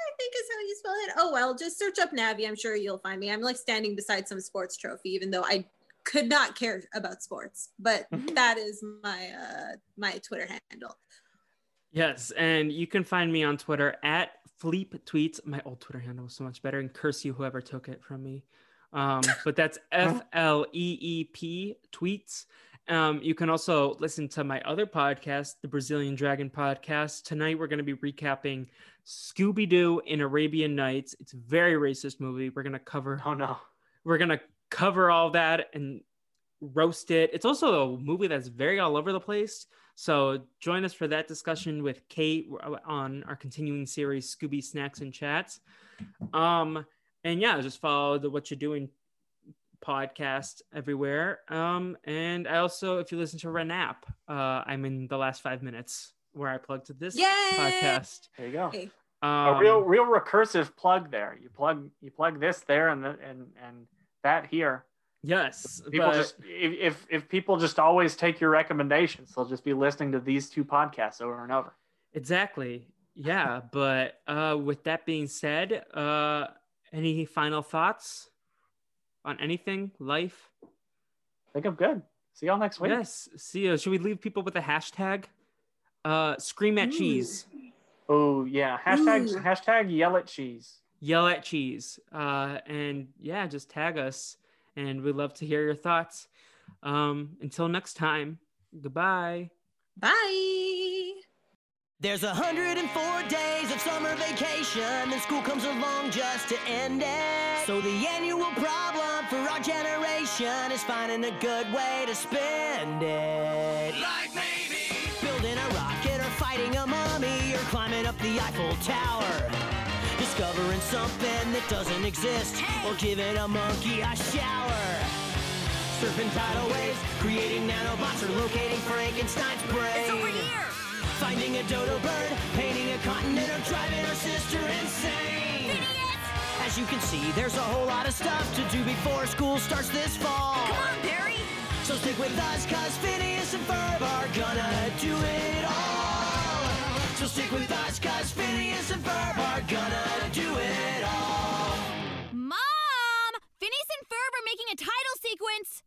I think is how you spell it. Oh well, just search up Navi. I'm sure you'll find me. I'm like standing beside some sports trophy, even though I could not care about sports. But that is my uh my Twitter handle. Yes, and you can find me on Twitter at Fleep Tweets. My old Twitter handle was so much better, and curse you whoever took it from me. Um, but that's F L E E P Tweets. Um, you can also listen to my other podcast, the Brazilian Dragon Podcast. Tonight we're going to be recapping Scooby Doo in Arabian Nights. It's a very racist movie. We're going to cover Oh no, we're gonna cover all that and roast it. It's also a movie that's very all over the place. So join us for that discussion with Kate on our continuing series Scooby Snacks and Chats. Um, and yeah, just follow the What You're Doing podcast everywhere. Um, and I also, if you listen to Renap, uh, I'm in the last five minutes where I plugged this Yay! podcast. there you go. Hey. Um, a real real recursive plug there. You plug you plug this there and the, and and that here. yes, People but- just if, if if people just always take your recommendations, they'll just be listening to these two podcasts over and over. Exactly. Yeah, but uh with that being said, uh any final thoughts on anything, life? I think I'm good. See y'all next week. Yes. See you. Should we leave people with a hashtag? Uh scream at Ooh. cheese. Oh yeah. Hashtag Ooh. hashtag yell at cheese. yell at cheese. Uh, and yeah, just tag us, and we'd love to hear your thoughts. Um, until next time, goodbye. Bye. There's 104 days of summer vacation, and school comes along just to end it. So the annual problem for our generation is finding a good way to spend it. Like maybe building a rocket or fighting a mummy or climbing up the Eiffel Tower. Discovering something that doesn't exist or giving a monkey a shower. Surfing tidal waves, creating nanobots or locating Frankenstein's brain. It's over here! Finding a dodo bird, painting a continent, or driving her sister insane. As you can see, there's a whole lot of stuff to do before school starts this fall. Come on, Perry! So stick with us, cause Phineas and Ferb are gonna do it all. So stick with us, cause Phineas and Ferb are gonna do it all. Mom! Phineas and Ferb are making a title sequence!